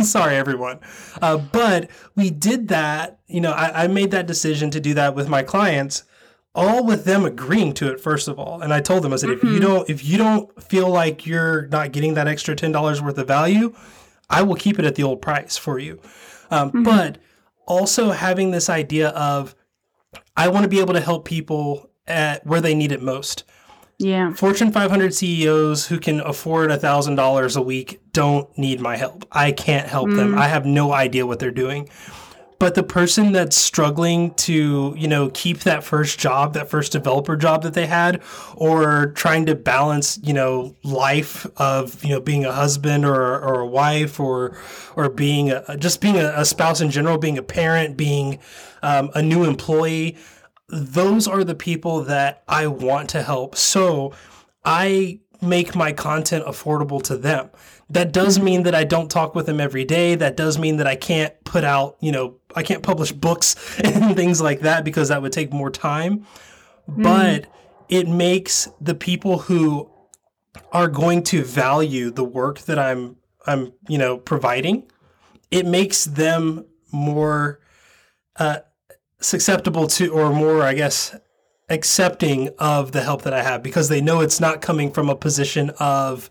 sorry, everyone, uh, but we did that. You know, I, I made that decision to do that with my clients all with them agreeing to it first of all and i told them i said mm-hmm. if you mm-hmm. don't if you don't feel like you're not getting that extra $10 worth of value i will keep it at the old price for you um, mm-hmm. but also having this idea of i want to be able to help people at where they need it most yeah fortune 500 ceos who can afford a thousand dollars a week don't need my help i can't help mm. them i have no idea what they're doing but the person that's struggling to you know keep that first job that first developer job that they had or trying to balance you know life of you know being a husband or, or a wife or or being a, just being a, a spouse in general being a parent being um, a new employee those are the people that i want to help. So i make my content affordable to them that does mean that I don't talk with them every day. That does mean that I can't put out, you know, I can't publish books and things like that because that would take more time. Mm. But it makes the people who are going to value the work that I'm I'm, you know, providing, it makes them more uh, susceptible to or more, I guess, accepting of the help that I have because they know it's not coming from a position of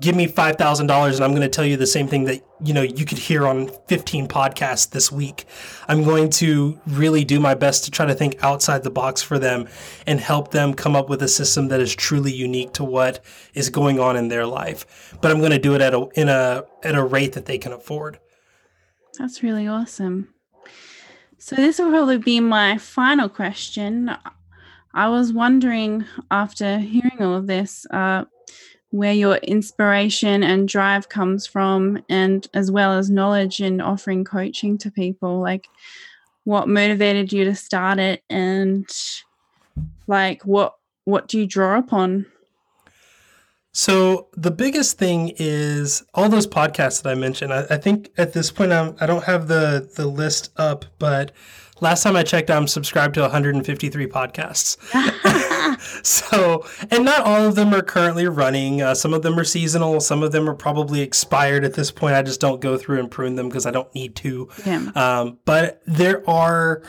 give me $5,000 and I'm going to tell you the same thing that, you know, you could hear on 15 podcasts this week. I'm going to really do my best to try to think outside the box for them and help them come up with a system that is truly unique to what is going on in their life. But I'm going to do it at a in a at a rate that they can afford. That's really awesome. So this will probably be my final question. I was wondering after hearing all of this, uh, where your inspiration and drive comes from and as well as knowledge in offering coaching to people like what motivated you to start it and like what what do you draw upon so the biggest thing is all those podcasts that I mentioned. I, I think at this point I'm, I don't have the the list up, but Last time I checked, I'm subscribed to 153 podcasts. so, and not all of them are currently running. Uh, some of them are seasonal. Some of them are probably expired at this point. I just don't go through and prune them because I don't need to. Yeah. Um, but there are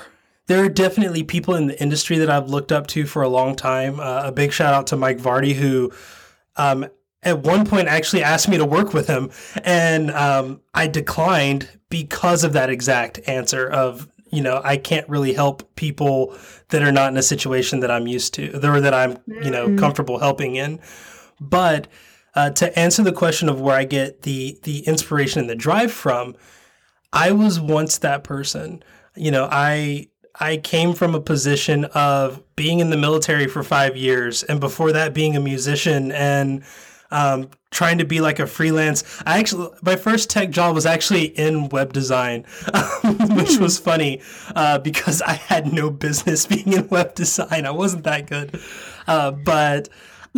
there are definitely people in the industry that I've looked up to for a long time. Uh, a big shout out to Mike Vardy, who um, at one point actually asked me to work with him, and um, I declined because of that exact answer of you know, I can't really help people that are not in a situation that I'm used to, or that I'm, you know, mm. comfortable helping in. But uh, to answer the question of where I get the the inspiration and the drive from, I was once that person. You know, I I came from a position of being in the military for five years, and before that, being a musician and um, trying to be like a freelance. I actually, my first tech job was actually in web design, which hmm. was funny uh, because I had no business being in web design. I wasn't that good, uh, but.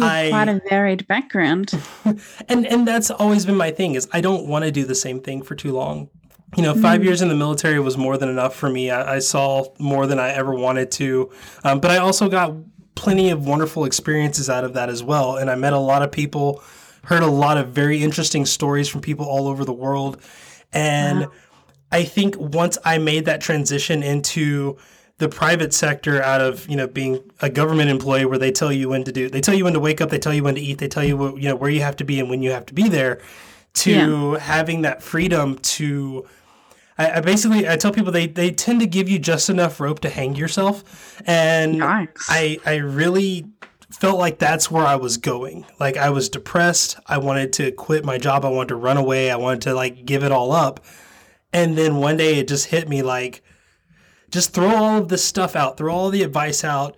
I, quite a varied background, and and that's always been my thing is I don't want to do the same thing for too long. You know, five mm. years in the military was more than enough for me. I, I saw more than I ever wanted to, um, but I also got plenty of wonderful experiences out of that as well. And I met a lot of people, heard a lot of very interesting stories from people all over the world. And wow. I think once I made that transition into the private sector out of you know being a government employee where they tell you when to do they tell you when to wake up they tell you when to eat they tell you what, you know where you have to be and when you have to be there to yeah. having that freedom to I, I, basically I tell people they they tend to give you just enough rope to hang yourself, and Yikes. I I really felt like that's where I was going. Like I was depressed. I wanted to quit my job. I wanted to run away. I wanted to like give it all up. And then one day it just hit me like just throw all of this stuff out, throw all the advice out,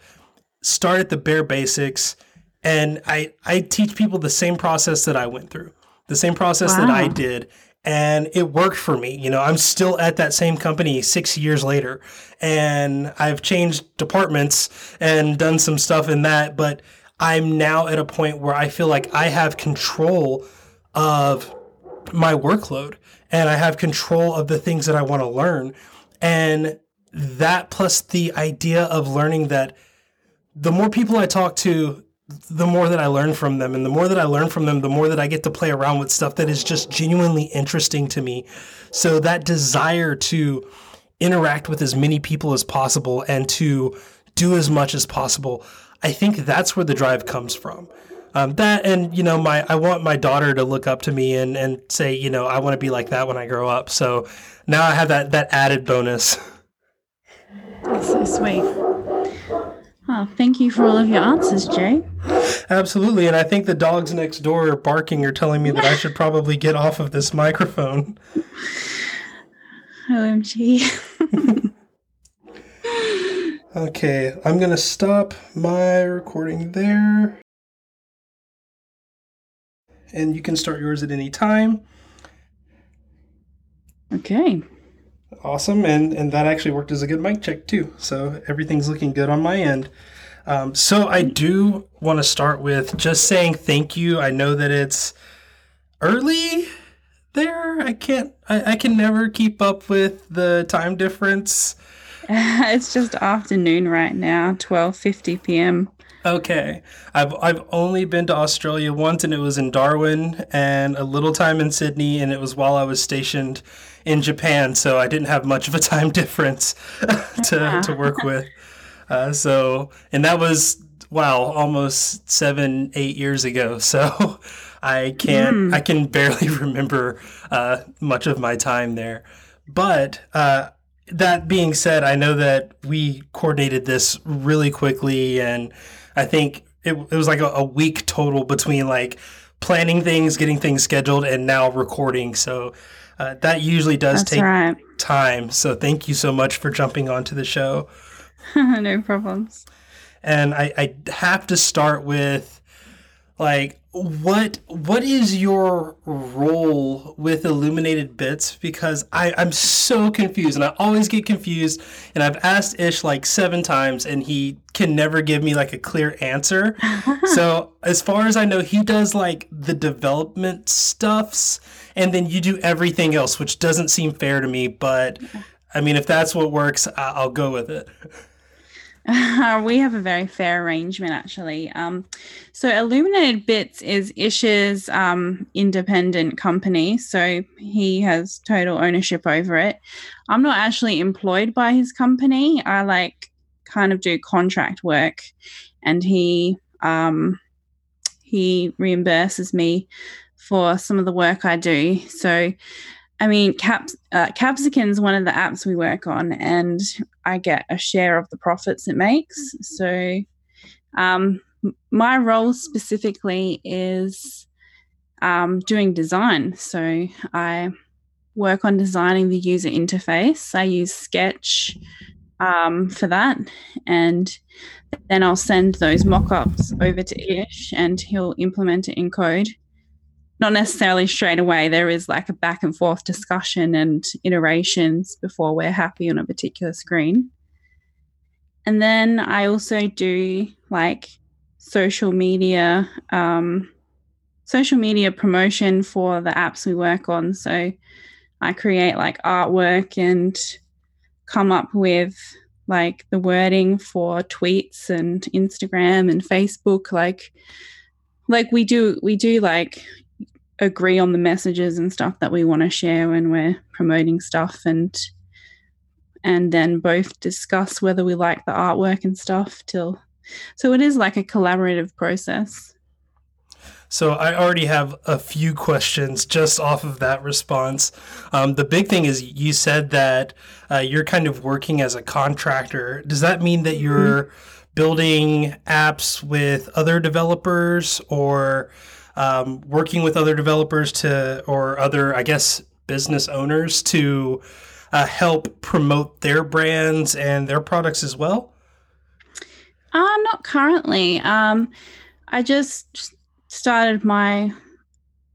start at the bare basics. And I I teach people the same process that I went through. The same process wow. that I did and it worked for me. You know, I'm still at that same company six years later, and I've changed departments and done some stuff in that, but I'm now at a point where I feel like I have control of my workload and I have control of the things that I want to learn. And that plus the idea of learning that the more people I talk to, the more that I learn from them. And the more that I learn from them, the more that I get to play around with stuff that is just genuinely interesting to me. So that desire to interact with as many people as possible and to do as much as possible, I think that's where the drive comes from. Um, that and you know my I want my daughter to look up to me and and say you know I want to be like that when I grow up. So now I have that that added bonus. That's so sweet. Well, thank you for all of your answers, Jay. Absolutely. And I think the dogs next door are barking or telling me that I should probably get off of this microphone. OMG. okay, I'm going to stop my recording there. And you can start yours at any time. Okay. Awesome, and and that actually worked as a good mic check too. So everything's looking good on my end. Um, so I do want to start with just saying thank you. I know that it's early there. I can't. I, I can never keep up with the time difference. it's just afternoon right now, twelve fifty p.m. Okay. I've I've only been to Australia once and it was in Darwin and a little time in Sydney and it was while I was stationed in Japan, so I didn't have much of a time difference to yeah. to work with. Uh, so and that was wow, almost seven, eight years ago. So I can't mm. I can barely remember uh, much of my time there. But uh, that being said, I know that we coordinated this really quickly and I think it, it was like a, a week total between like planning things, getting things scheduled, and now recording. So uh, that usually does That's take right. time. So thank you so much for jumping onto the show. no problems. And I, I have to start with like what what is your role with illuminated bits because I, i'm so confused and i always get confused and i've asked ish like seven times and he can never give me like a clear answer so as far as i know he does like the development stuffs and then you do everything else which doesn't seem fair to me but i mean if that's what works i'll go with it we have a very fair arrangement, actually. Um, so, Illuminated Bits is Ish's um, independent company. So, he has total ownership over it. I'm not actually employed by his company. I like kind of do contract work, and he um, he reimburses me for some of the work I do. So, I mean, Caps, uh, Capsicum is one of the apps we work on, and I get a share of the profits it makes. So, um, my role specifically is um, doing design. So, I work on designing the user interface. I use Sketch um, for that, and then I'll send those mock ups over to Ish, and he'll implement it in code not necessarily straight away. There is like a back and forth discussion and iterations before we're happy on a particular screen. And then I also do like social media, um, social media promotion for the apps we work on. So I create like artwork and come up with like the wording for tweets and Instagram and Facebook. Like, like we do, we do like agree on the messages and stuff that we want to share when we're promoting stuff and and then both discuss whether we like the artwork and stuff till so it is like a collaborative process So I already have a few questions just off of that response. Um, the big thing is you said that uh, you're kind of working as a contractor. Does that mean that you're mm-hmm. building apps with other developers or um, working with other developers to, or other, I guess, business owners to uh, help promote their brands and their products as well? Uh, not currently. Um, I just started my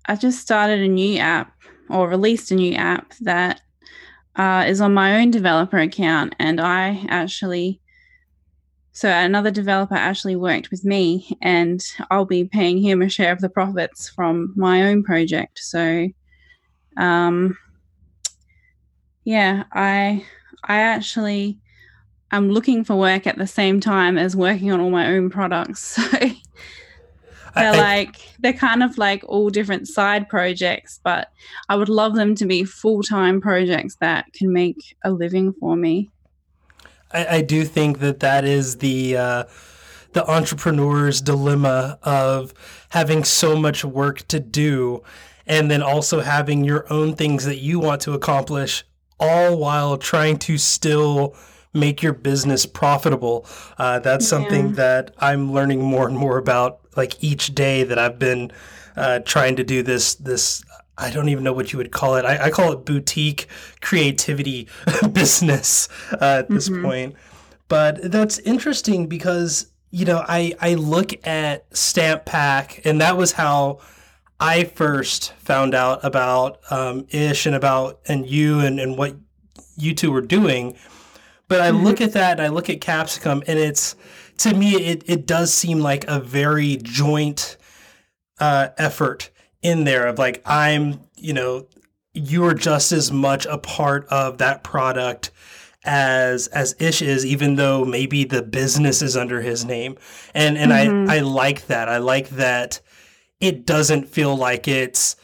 I just started a new app or released a new app that uh, is on my own developer account, and I actually so another developer actually worked with me, and I'll be paying him a share of the profits from my own project. So, um, yeah, I I actually I'm looking for work at the same time as working on all my own products. So they're I, like they're kind of like all different side projects, but I would love them to be full time projects that can make a living for me. I, I do think that that is the uh, the entrepreneur's dilemma of having so much work to do, and then also having your own things that you want to accomplish, all while trying to still make your business profitable. Uh, that's yeah. something that I'm learning more and more about like each day that I've been uh, trying to do this this I don't even know what you would call it. I, I call it boutique creativity business uh, at this mm-hmm. point. But that's interesting because you know I I look at Stamp Pack and that was how I first found out about um, Ish and about and you and, and what you two were doing. But I mm-hmm. look at that and I look at Capsicum and it's to me, it, it does seem like a very joint uh, effort in there of like, I'm, you know, you're just as much a part of that product as as Ish is, even though maybe the business is under his name. And and mm-hmm. I, I like that. I like that it doesn't feel like it's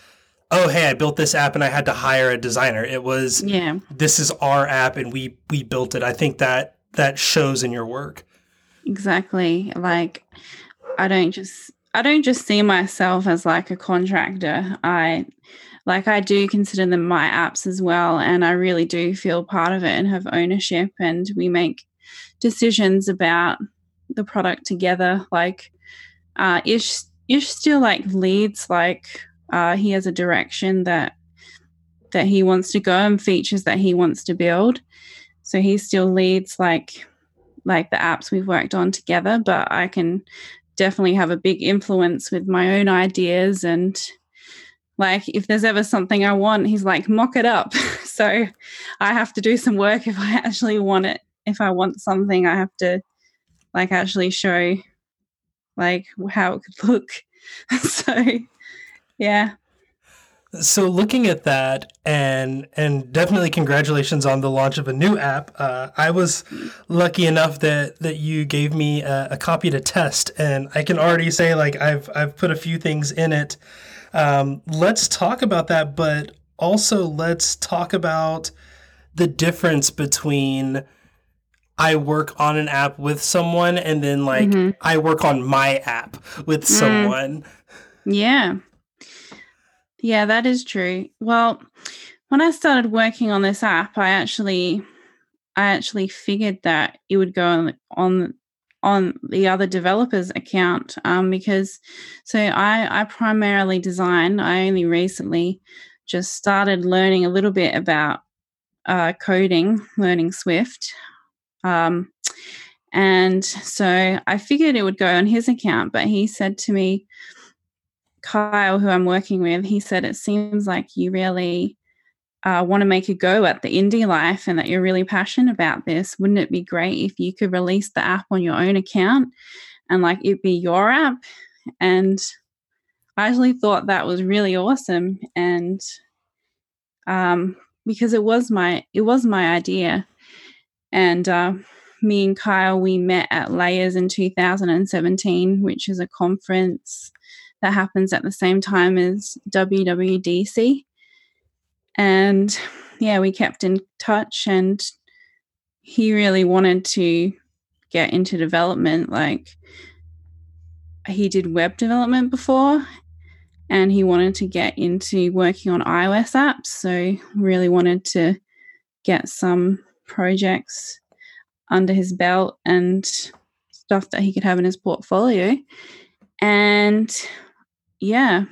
oh hey i built this app and i had to hire a designer it was yeah this is our app and we we built it i think that that shows in your work Exactly. Like I don't just I don't just see myself as like a contractor. I like I do consider them my apps as well and I really do feel part of it and have ownership and we make decisions about the product together like uh Ish Ish still like leads like uh he has a direction that that he wants to go and features that he wants to build. So he still leads like like the apps we've worked on together, but I can definitely have a big influence with my own ideas and like if there's ever something I want, he's like, mock it up. so I have to do some work if I actually want it. If I want something, I have to like actually show like how it could look. so yeah. So looking at that, and and definitely congratulations on the launch of a new app. Uh, I was lucky enough that that you gave me a, a, copy to test, and I can already say like I've I've put a few things in it. Um, let's talk about that, but also let's talk about the difference between I work on an app with someone and then like mm-hmm. I work on my app with mm. someone. Yeah. Yeah, that is true. Well, when I started working on this app, I actually I actually figured that it would go on on, on the other developer's account um, because so I I primarily design. I only recently just started learning a little bit about uh, coding, learning Swift. Um, and so I figured it would go on his account, but he said to me, Kyle, who I'm working with, he said it seems like you really uh, want to make a go at the indie life and that you're really passionate about this. Wouldn't it be great if you could release the app on your own account and like it be your app? And I actually thought that was really awesome. And um, because it was my it was my idea, and uh, me and Kyle we met at Layers in 2017, which is a conference that happens at the same time as WWDC. And yeah, we kept in touch, and he really wanted to get into development. Like, he did web development before and he wanted to get into working on iOS apps. So, really wanted to get some projects under his belt and stuff that he could have in his portfolio. And yeah,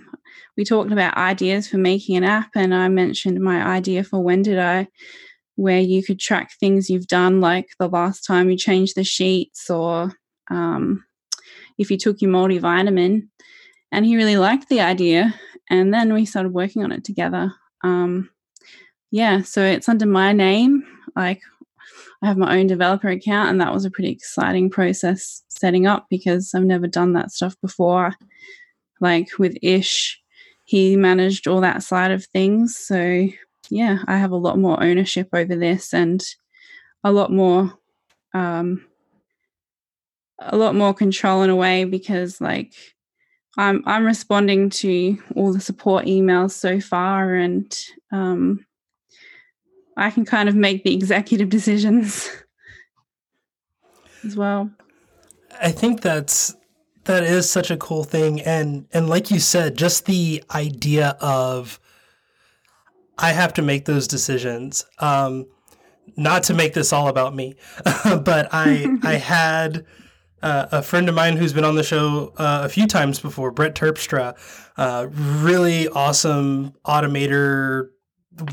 we talked about ideas for making an app, and I mentioned my idea for when did I, where you could track things you've done, like the last time you changed the sheets, or um, if you took your multivitamin. And he really liked the idea, and then we started working on it together. Um, yeah, so it's under my name. Like I have my own developer account, and that was a pretty exciting process setting up because I've never done that stuff before. Like with Ish, he managed all that side of things. So, yeah, I have a lot more ownership over this and a lot more. Um, a lot more control in a way because like I'm I'm responding to all the support emails so far and um, I can kind of make the executive decisions as well. I think that's that is such a cool thing and and like you said just the idea of I have to make those decisions. Um, not to make this all about me, but I I had uh, a friend of mine who's been on the show uh, a few times before, Brett Terpstra, uh, really awesome automator,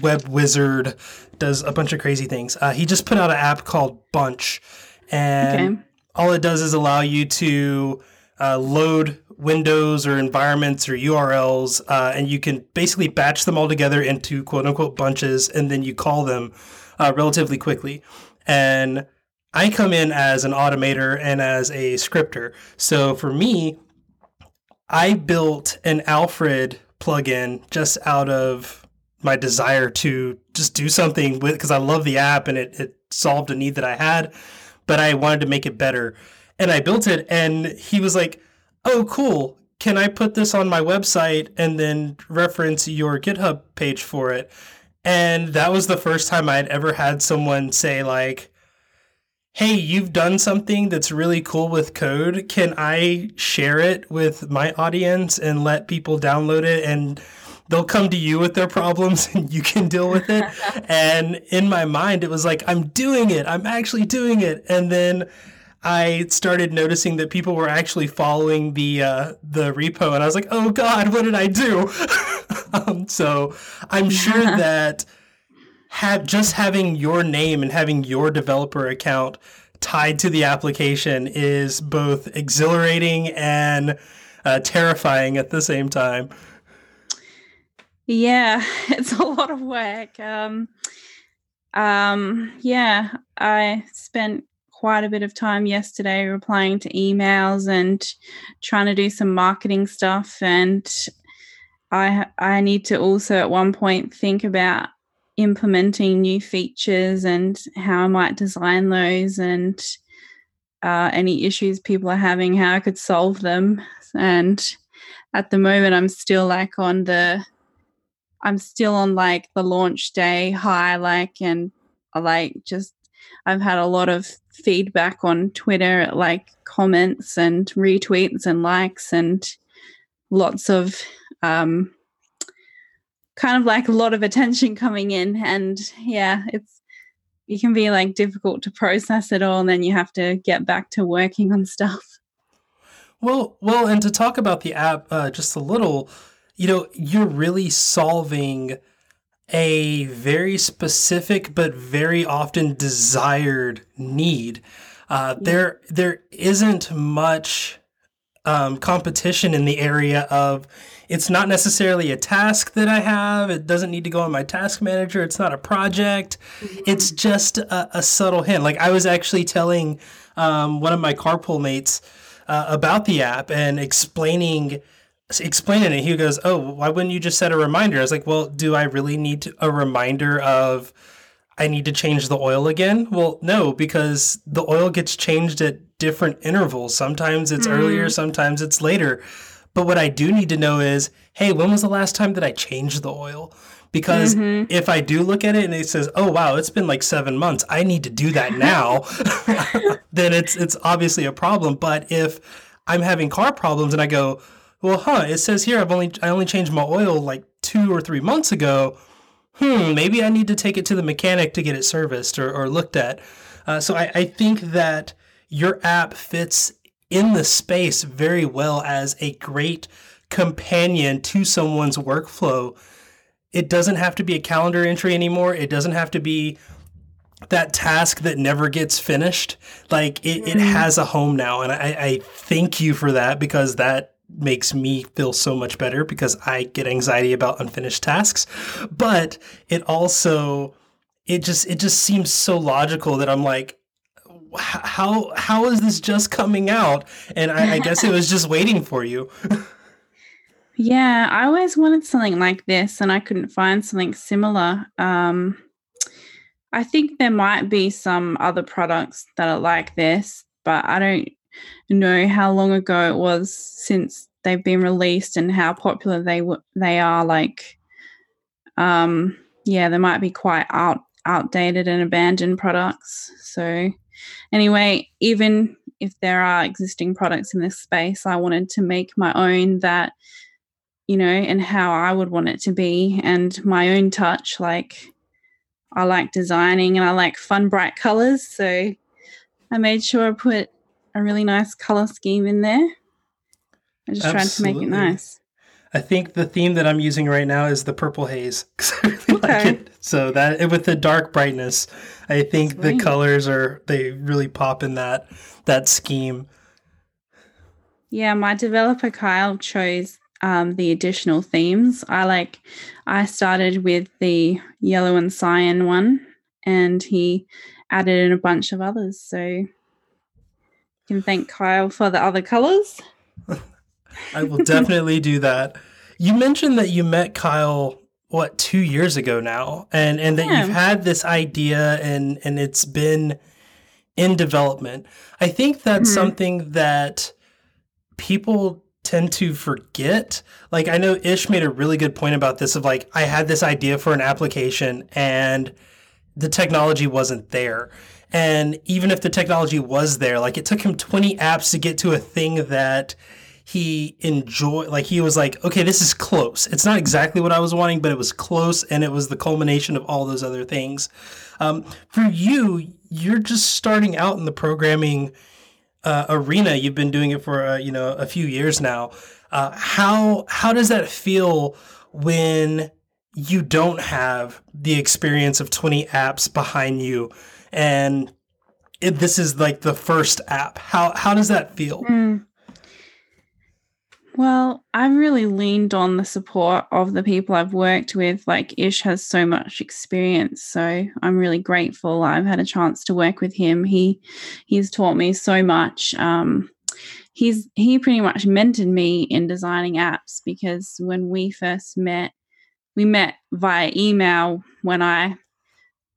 web wizard, does a bunch of crazy things. Uh, he just put out an app called Bunch, and okay. all it does is allow you to uh, load windows or environments or URLs, uh, and you can basically batch them all together into quote unquote bunches, and then you call them uh, relatively quickly. And I come in as an automator and as a scripter. So for me, I built an Alfred plugin just out of my desire to just do something with because I love the app and it, it solved a need that I had, but I wanted to make it better. And I built it and he was like, Oh, cool. Can I put this on my website and then reference your GitHub page for it? And that was the first time I'd ever had someone say, like, hey, you've done something that's really cool with code. Can I share it with my audience and let people download it and they'll come to you with their problems and you can deal with it. and in my mind, it was like, I'm doing it. I'm actually doing it. And then I started noticing that people were actually following the uh, the repo, and I was like, "Oh God, what did I do?" um, so I'm sure that have just having your name and having your developer account tied to the application is both exhilarating and uh, terrifying at the same time. Yeah, it's a lot of work. Um, um, yeah, I spent quite a bit of time yesterday replying to emails and trying to do some marketing stuff and I I need to also at one point think about implementing new features and how I might design those and uh, any issues people are having, how I could solve them. And at the moment, I'm still like on the I'm still on like the launch day high, like, and like just, I've had a lot of feedback on Twitter, like comments and retweets and likes, and lots of, um, kind of like a lot of attention coming in. And yeah, it's, it can be like difficult to process it all, and then you have to get back to working on stuff. Well, well, and to talk about the app uh, just a little, you know, you're really solving a very specific but very often desired need. Uh, yeah. There, there isn't much um, competition in the area of. It's not necessarily a task that I have. It doesn't need to go on my task manager. It's not a project. Mm-hmm. It's just a, a, subtle hint. Like I was actually telling um, one of my carpool mates uh, about the app and explaining explaining it, he goes, "Oh, why wouldn't you just set a reminder?" I was like, "Well, do I really need a reminder of I need to change the oil again?" Well, no, because the oil gets changed at different intervals. Sometimes it's mm. earlier, sometimes it's later. But what I do need to know is, hey, when was the last time that I changed the oil? Because mm-hmm. if I do look at it and it says, "Oh wow, it's been like 7 months. I need to do that now." then it's it's obviously a problem, but if I'm having car problems and I go, well, huh, it says here I've only I only changed my oil like two or three months ago. Hmm, maybe I need to take it to the mechanic to get it serviced or, or looked at. Uh, so I, I think that your app fits in the space very well as a great companion to someone's workflow. It doesn't have to be a calendar entry anymore. It doesn't have to be that task that never gets finished. Like it, mm-hmm. it has a home now. And I, I thank you for that because that makes me feel so much better because I get anxiety about unfinished tasks. But it also it just it just seems so logical that I'm like how how is this just coming out? And I, I guess it was just waiting for you. yeah, I always wanted something like this and I couldn't find something similar. Um I think there might be some other products that are like this, but I don't know how long ago it was since they've been released and how popular they w- they are. Like, um, yeah, they might be quite out outdated and abandoned products. So, anyway, even if there are existing products in this space, I wanted to make my own that, you know, and how I would want it to be, and my own touch. Like, I like designing and I like fun, bright colors. So, I made sure I put a really nice color scheme in there. I just Absolutely. tried to make it nice. I think the theme that I'm using right now is the purple haze because I really okay. like it. So that with the dark brightness, I think Sweet. the colors are they really pop in that that scheme. Yeah, my developer Kyle chose um, the additional themes. I like I started with the yellow and cyan one, and he added in a bunch of others. So can thank Kyle for the other colors. I will definitely do that. You mentioned that you met Kyle what two years ago now, and and that yeah. you've had this idea and and it's been in development. I think that's mm-hmm. something that people tend to forget. Like I know Ish made a really good point about this of like I had this idea for an application and the technology wasn't there. And even if the technology was there, like it took him 20 apps to get to a thing that he enjoyed like he was like okay this is close. It's not exactly what i was wanting but it was close and it was the culmination of all those other things. Um, for you you're just starting out in the programming uh, arena. You've been doing it for uh, you know a few years now. Uh, how how does that feel when you don't have the experience of 20 apps behind you and it, this is like the first app how how does that feel mm. Well, I've really leaned on the support of the people I've worked with. Like Ish has so much experience, so I'm really grateful. I've had a chance to work with him. He he's taught me so much. Um, he's he pretty much mentored me in designing apps because when we first met, we met via email when I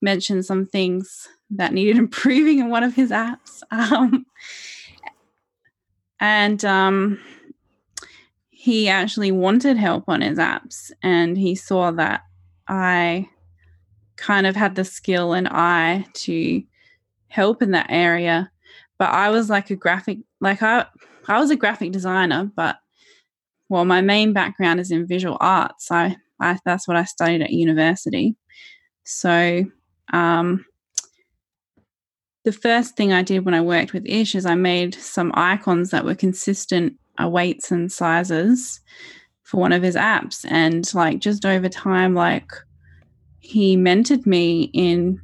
mentioned some things that needed improving in one of his apps. Um, and um, he actually wanted help on his apps and he saw that I kind of had the skill and eye to help in that area. But I was like a graphic like I I was a graphic designer, but well my main background is in visual arts. I, I that's what I studied at university. So um the first thing I did when I worked with Ish is I made some icons that were consistent uh, weights and sizes for one of his apps. And like just over time, like he mentored me in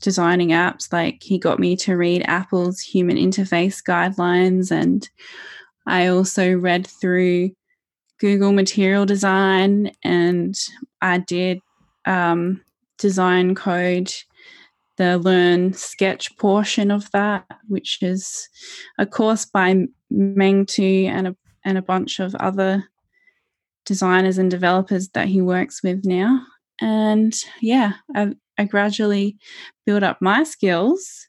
designing apps. Like he got me to read Apple's human interface guidelines. And I also read through Google Material Design and I did um, design code the learn sketch portion of that, which is a course by Meng To and a, and a bunch of other designers and developers that he works with now. And yeah, I, I gradually built up my skills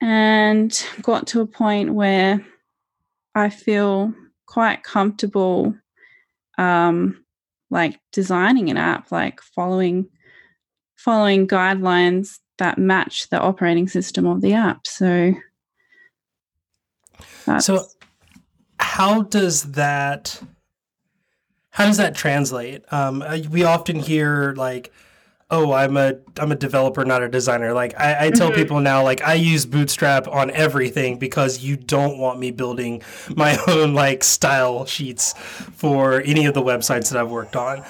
and got to a point where I feel quite comfortable um, like designing an app, like following following guidelines that match the operating system of the app. So so how does that how does that translate? Um, we often hear like, "Oh, I'm a I'm a developer, not a designer." Like I, I tell mm-hmm. people now, like I use Bootstrap on everything because you don't want me building my own like style sheets for any of the websites that I've worked on.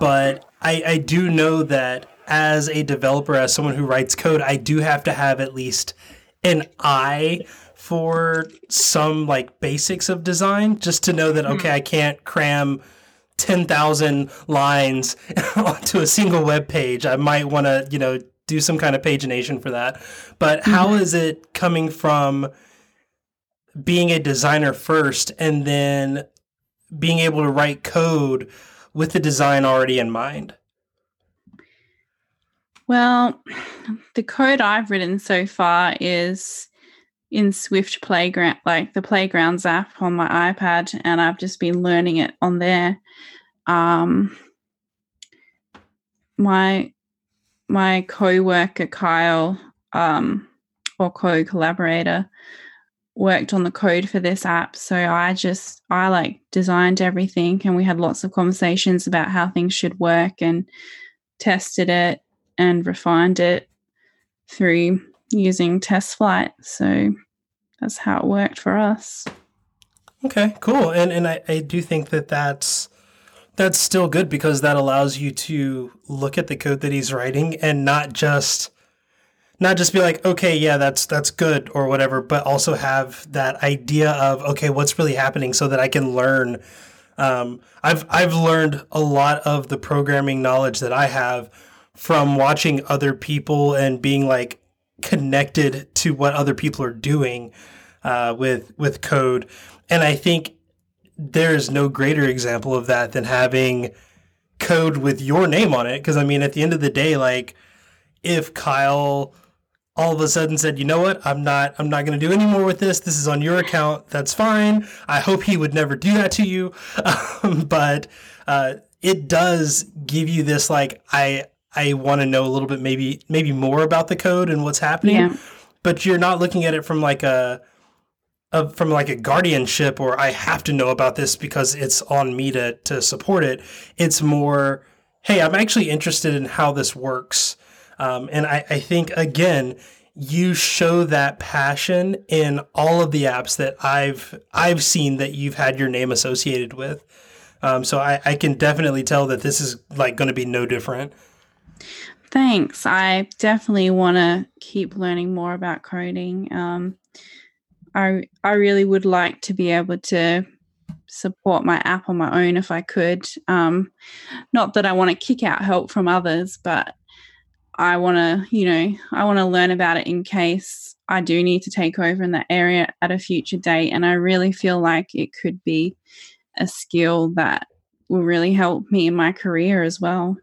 But I, I do know that as a developer, as someone who writes code, I do have to have at least an eye for some like basics of design just to know that okay, mm-hmm. I can't cram 10,000 lines onto a single web page. I might want to, you know, do some kind of pagination for that. But mm-hmm. how is it coming from being a designer first and then being able to write code with the design already in mind? Well, the code I've written so far is in Swift Playground, like the Playgrounds app on my iPad, and I've just been learning it on there. Um, my my co-worker Kyle, um, or co-collaborator, worked on the code for this app. So I just I like designed everything, and we had lots of conversations about how things should work, and tested it and refined it through using TestFlight. So that's how it worked for us. Okay, cool. And and I, I do think that that's that's still good because that allows you to look at the code that he's writing and not just not just be like, okay, yeah, that's that's good or whatever, but also have that idea of okay, what's really happening so that I can learn. Um, I've I've learned a lot of the programming knowledge that I have from watching other people and being like connected to what other people are doing uh, with with code. And I think there's no greater example of that than having code with your name on it. Because I mean, at the end of the day, like if Kyle all of a sudden said, "You know what? I'm not. I'm not going to do any more with this. This is on your account. That's fine." I hope he would never do that to you, um, but uh, it does give you this like I I want to know a little bit maybe maybe more about the code and what's happening. Yeah. But you're not looking at it from like a, a from like a guardianship or I have to know about this because it's on me to to support it. It's more, hey, I'm actually interested in how this works. Um, and I, I think again, you show that passion in all of the apps that I've I've seen that you've had your name associated with. Um, so I, I can definitely tell that this is like going to be no different. Thanks. I definitely want to keep learning more about coding. Um, I I really would like to be able to support my app on my own if I could. Um, not that I want to kick out help from others, but I want to, you know, I want to learn about it in case I do need to take over in that area at a future date. And I really feel like it could be a skill that will really help me in my career as well.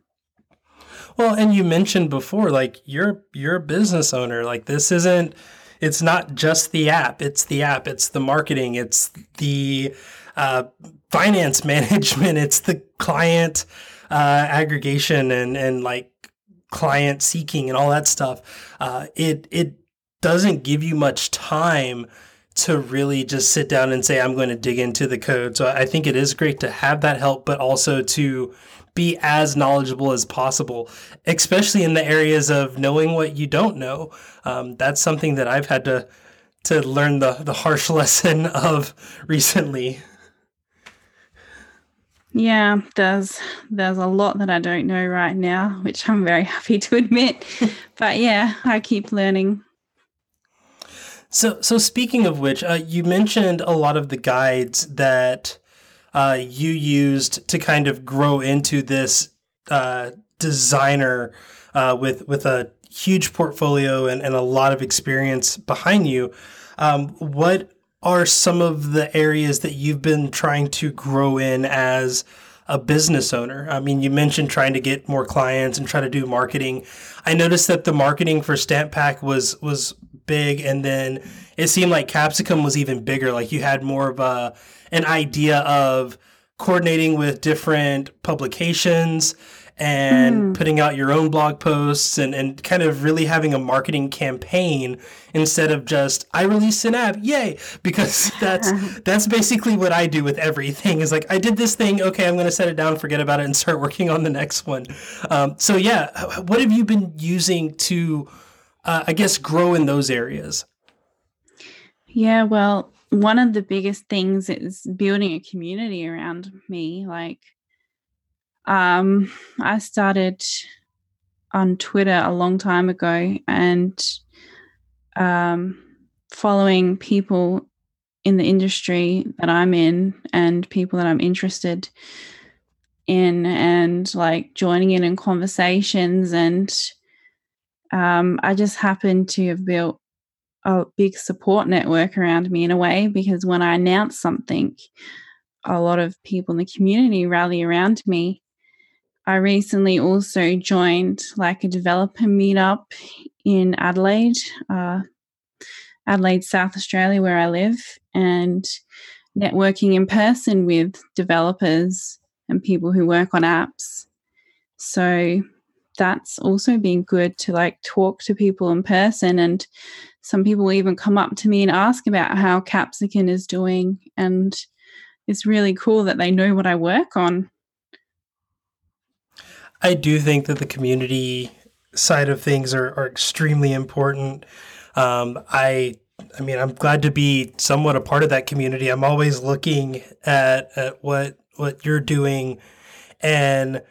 Well, and you mentioned before, like you're you're a business owner. Like this isn't. It's not just the app. It's the app. It's the marketing. It's the uh, finance management. It's the client uh, aggregation and and like client seeking and all that stuff. Uh, it it doesn't give you much time to really just sit down and say I'm going to dig into the code. So I think it is great to have that help, but also to be as knowledgeable as possible, especially in the areas of knowing what you don't know. Um, that's something that I've had to to learn the the harsh lesson of recently. Yeah, there's there's a lot that I don't know right now, which I'm very happy to admit. but yeah, I keep learning. So so speaking of which, uh, you mentioned a lot of the guides that uh, you used to kind of grow into this uh, designer uh, with with a huge portfolio and, and a lot of experience behind you. Um, what are some of the areas that you've been trying to grow in as a business owner? I mean, you mentioned trying to get more clients and try to do marketing. I noticed that the marketing for Stamp Pack was was big, and then it seemed like Capsicum was even bigger. Like you had more of a an idea of coordinating with different publications and mm. putting out your own blog posts and, and kind of really having a marketing campaign instead of just I released an app, yay! Because that's that's basically what I do with everything. Is like I did this thing, okay, I'm going to set it down, forget about it, and start working on the next one. Um, so yeah, what have you been using to, uh, I guess, grow in those areas? Yeah, well, one of the biggest things is building a community around me. Like, um, I started on Twitter a long time ago and um, following people in the industry that I'm in and people that I'm interested in and like joining in in conversations and um, I just happened to have built a big support network around me in a way because when I announce something, a lot of people in the community rally around me. I recently also joined like a developer meetup in Adelaide, uh, Adelaide, South Australia, where I live, and networking in person with developers and people who work on apps. So that's also been good to like talk to people in person and some people even come up to me and ask about how Capsicum is doing. And it's really cool that they know what I work on. I do think that the community side of things are, are extremely important. Um, I I mean, I'm glad to be somewhat a part of that community. I'm always looking at, at what what you're doing, and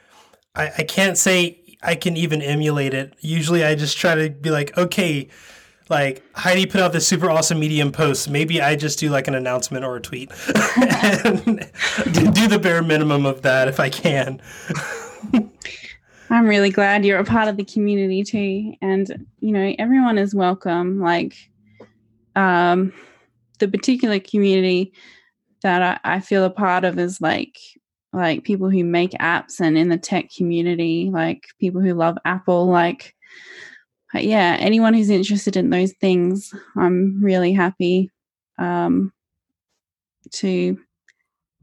I, I can't say I can even emulate it. Usually, I just try to be like, okay, like Heidi put out this super awesome Medium post. Maybe I just do like an announcement or a tweet and do the bare minimum of that if I can. I'm really glad you're a part of the community too. And, you know, everyone is welcome. Like, um, the particular community that I, I feel a part of is like like people who make apps and in the tech community, like people who love Apple, like yeah, anyone who's interested in those things, I'm really happy um, to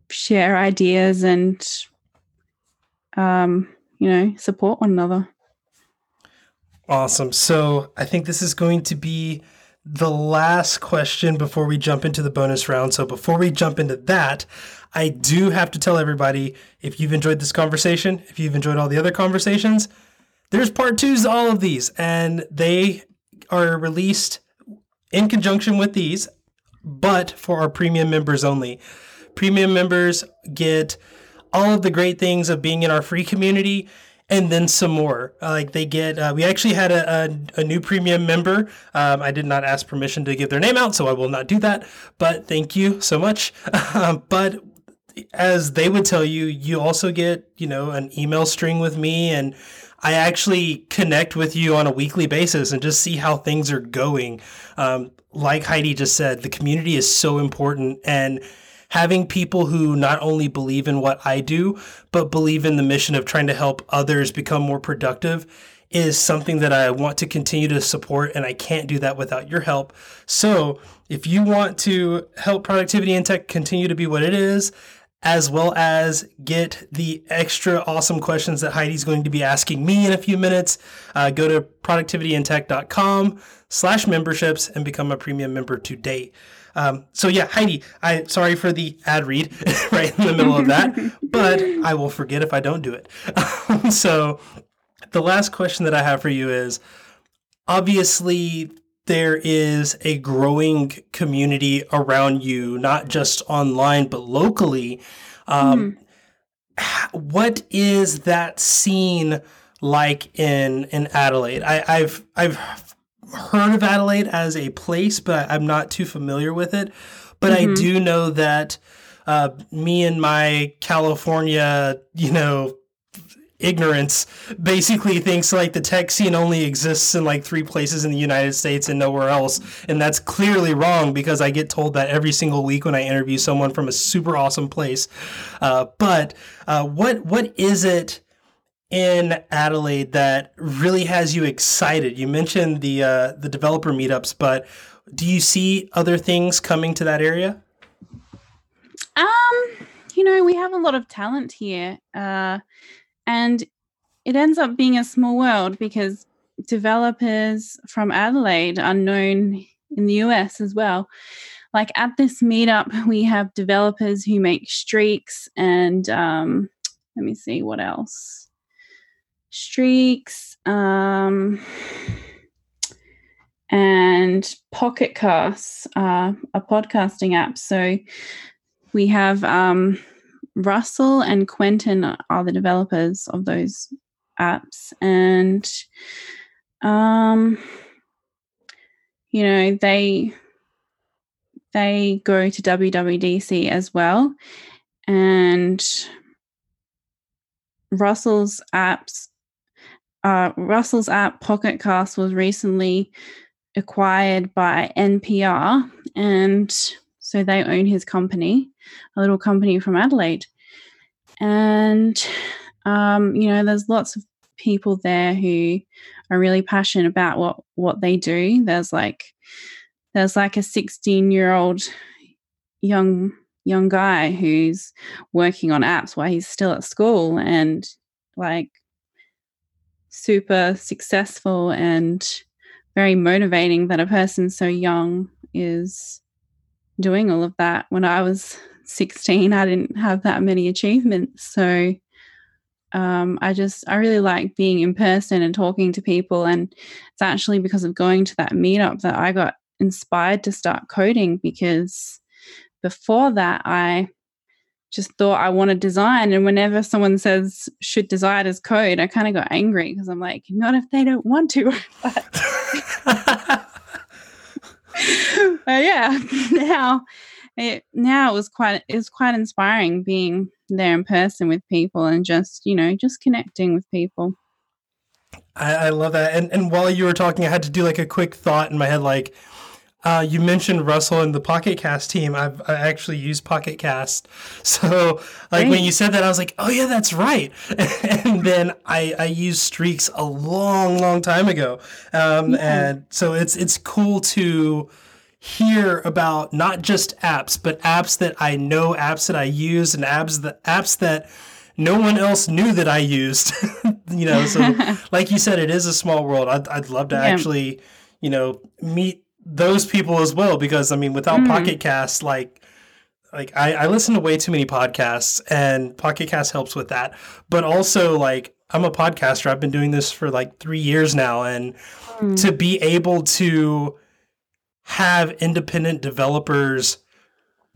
share ideas and, um, you know, support one another. Awesome. So I think this is going to be the last question before we jump into the bonus round. So before we jump into that, I do have to tell everybody if you've enjoyed this conversation, if you've enjoyed all the other conversations, there's part twos to all of these, and they are released in conjunction with these, but for our premium members only. Premium members get all of the great things of being in our free community and then some more. Uh, like they get, uh, we actually had a, a, a new premium member. Um, I did not ask permission to give their name out, so I will not do that. But thank you so much. Um, but as they would tell you, you also get, you know, an email string with me and I actually connect with you on a weekly basis and just see how things are going. Um, like Heidi just said, the community is so important and having people who not only believe in what I do, but believe in the mission of trying to help others become more productive is something that I want to continue to support, and I can't do that without your help. So, if you want to help productivity and tech continue to be what it is, as well as get the extra awesome questions that Heidi's going to be asking me in a few minutes. Uh, go to productivityandtech.com slash memberships and become a premium member today. Um, so yeah, Heidi, I sorry for the ad read right in the middle of that, but I will forget if I don't do it. so the last question that I have for you is obviously there is a growing community around you, not just online, but locally. Um, mm-hmm. What is that scene like in in Adelaide? I, I've I've heard of Adelaide as a place, but I'm not too familiar with it. But mm-hmm. I do know that uh, me and my California, you know, ignorance basically thinks like the tech scene only exists in like three places in the United States and nowhere else. And that's clearly wrong because I get told that every single week when I interview someone from a super awesome place. Uh, but uh, what what is it in Adelaide that really has you excited? You mentioned the uh, the developer meetups, but do you see other things coming to that area? Um, you know, we have a lot of talent here. Uh, and it ends up being a small world because developers from Adelaide are known in the US as well. Like at this meetup, we have developers who make streaks and um, let me see what else. Streaks um, and Pocket Casts, uh, a podcasting app. So we have um, Russell and Quentin are the developers of those apps, and um, you know they they go to WWDC as well, and Russell's apps. Uh, Russell's app Pocket Cast was recently acquired by NPR, and so they own his company, a little company from Adelaide. And, um, you know, there's lots of people there who are really passionate about what, what they do. There's like, there's like a 16 year old young young guy who's working on apps while he's still at school and like super successful and very motivating that a person so young is doing all of that. When I was 16, I didn't have that many achievements. So um, I just, I really like being in person and talking to people. And it's actually because of going to that meetup that I got inspired to start coding because before that, I just thought I want to design. And whenever someone says should design as code, I kind of got angry because I'm like, not if they don't want to. but yeah, now it now it was quite it was quite inspiring being there in person with people and just you know just connecting with people. I, I love that. And and while you were talking, I had to do like a quick thought in my head, like. Uh, you mentioned Russell and the Pocket Cast team. I've I actually used Pocket Cast, so like Great. when you said that, I was like, "Oh yeah, that's right." and then I I used Streaks a long, long time ago, um, yeah. and so it's it's cool to hear about not just apps, but apps that I know, apps that I use, and apps that apps that no one else knew that I used. you know, so like you said, it is a small world. I'd I'd love to yeah. actually, you know, meet those people as well because I mean, without mm. Pocket Cast, like like I, I listen to way too many podcasts and Pocket Cast helps with that. But also like I'm a podcaster. I've been doing this for like three years now, and mm. to be able to have independent developers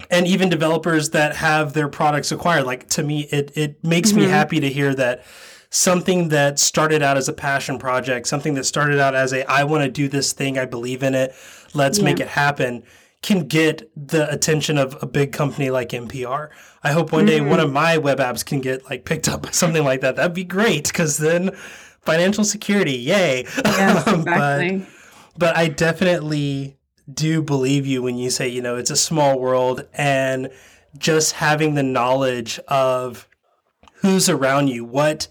and even developers that have their products acquired like to me it it makes mm-hmm. me happy to hear that something that started out as a passion project something that started out as a i want to do this thing i believe in it let's yeah. make it happen can get the attention of a big company like NPR. I hope one day mm-hmm. one of my web apps can get like picked up by something like that. That'd be great because then financial security, yay! Yes, exactly. but, but I definitely do believe you when you say, you know, it's a small world and just having the knowledge of who's around you, what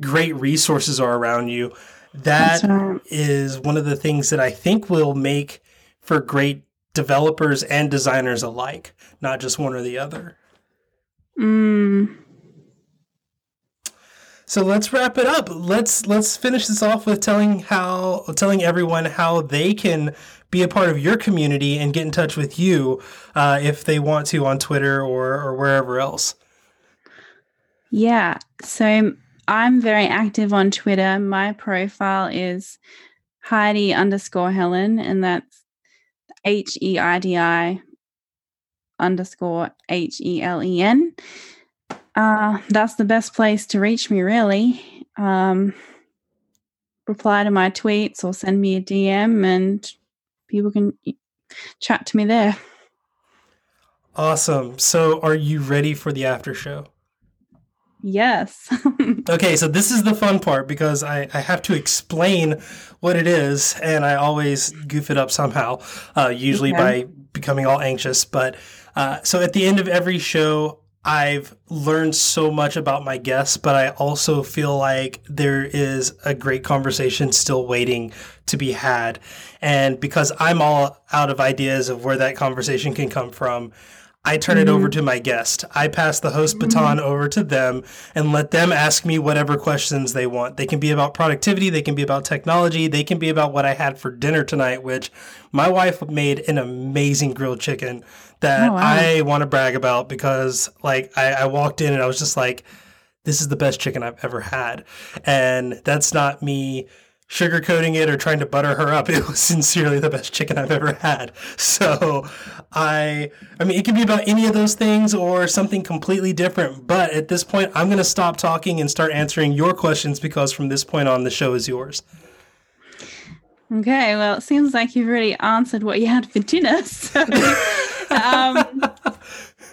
great resources are around you. That right. is one of the things that I think will make for great developers and designers alike, not just one or the other. Mm. So let's wrap it up. Let's let's finish this off with telling how telling everyone how they can be a part of your community and get in touch with you uh, if they want to on Twitter or, or wherever else. Yeah. So I'm very active on Twitter. My profile is Heidi underscore Helen, and that's H E I D I underscore H E L E N. Uh, that's the best place to reach me, really. Um, reply to my tweets or send me a DM, and people can chat to me there. Awesome. So, are you ready for the after show? Yes. okay, so this is the fun part because I, I have to explain what it is, and I always goof it up somehow, uh, usually okay. by becoming all anxious. But uh, so at the end of every show, I've learned so much about my guests, but I also feel like there is a great conversation still waiting to be had. And because I'm all out of ideas of where that conversation can come from, I turn mm-hmm. it over mm-hmm. to my guest. I pass the host mm-hmm. baton over to them and let them ask me whatever questions they want. They can be about productivity, they can be about technology, they can be about what I had for dinner tonight, which my wife made an amazing grilled chicken that oh, wow. I want to brag about because like I, I walked in and I was just like, this is the best chicken I've ever had. And that's not me sugarcoating it or trying to butter her up. It was sincerely the best chicken I've ever had. So I I mean it can be about any of those things or something completely different. But at this point I'm gonna stop talking and start answering your questions because from this point on the show is yours. Okay, well it seems like you've already answered what you had for dinner. So um,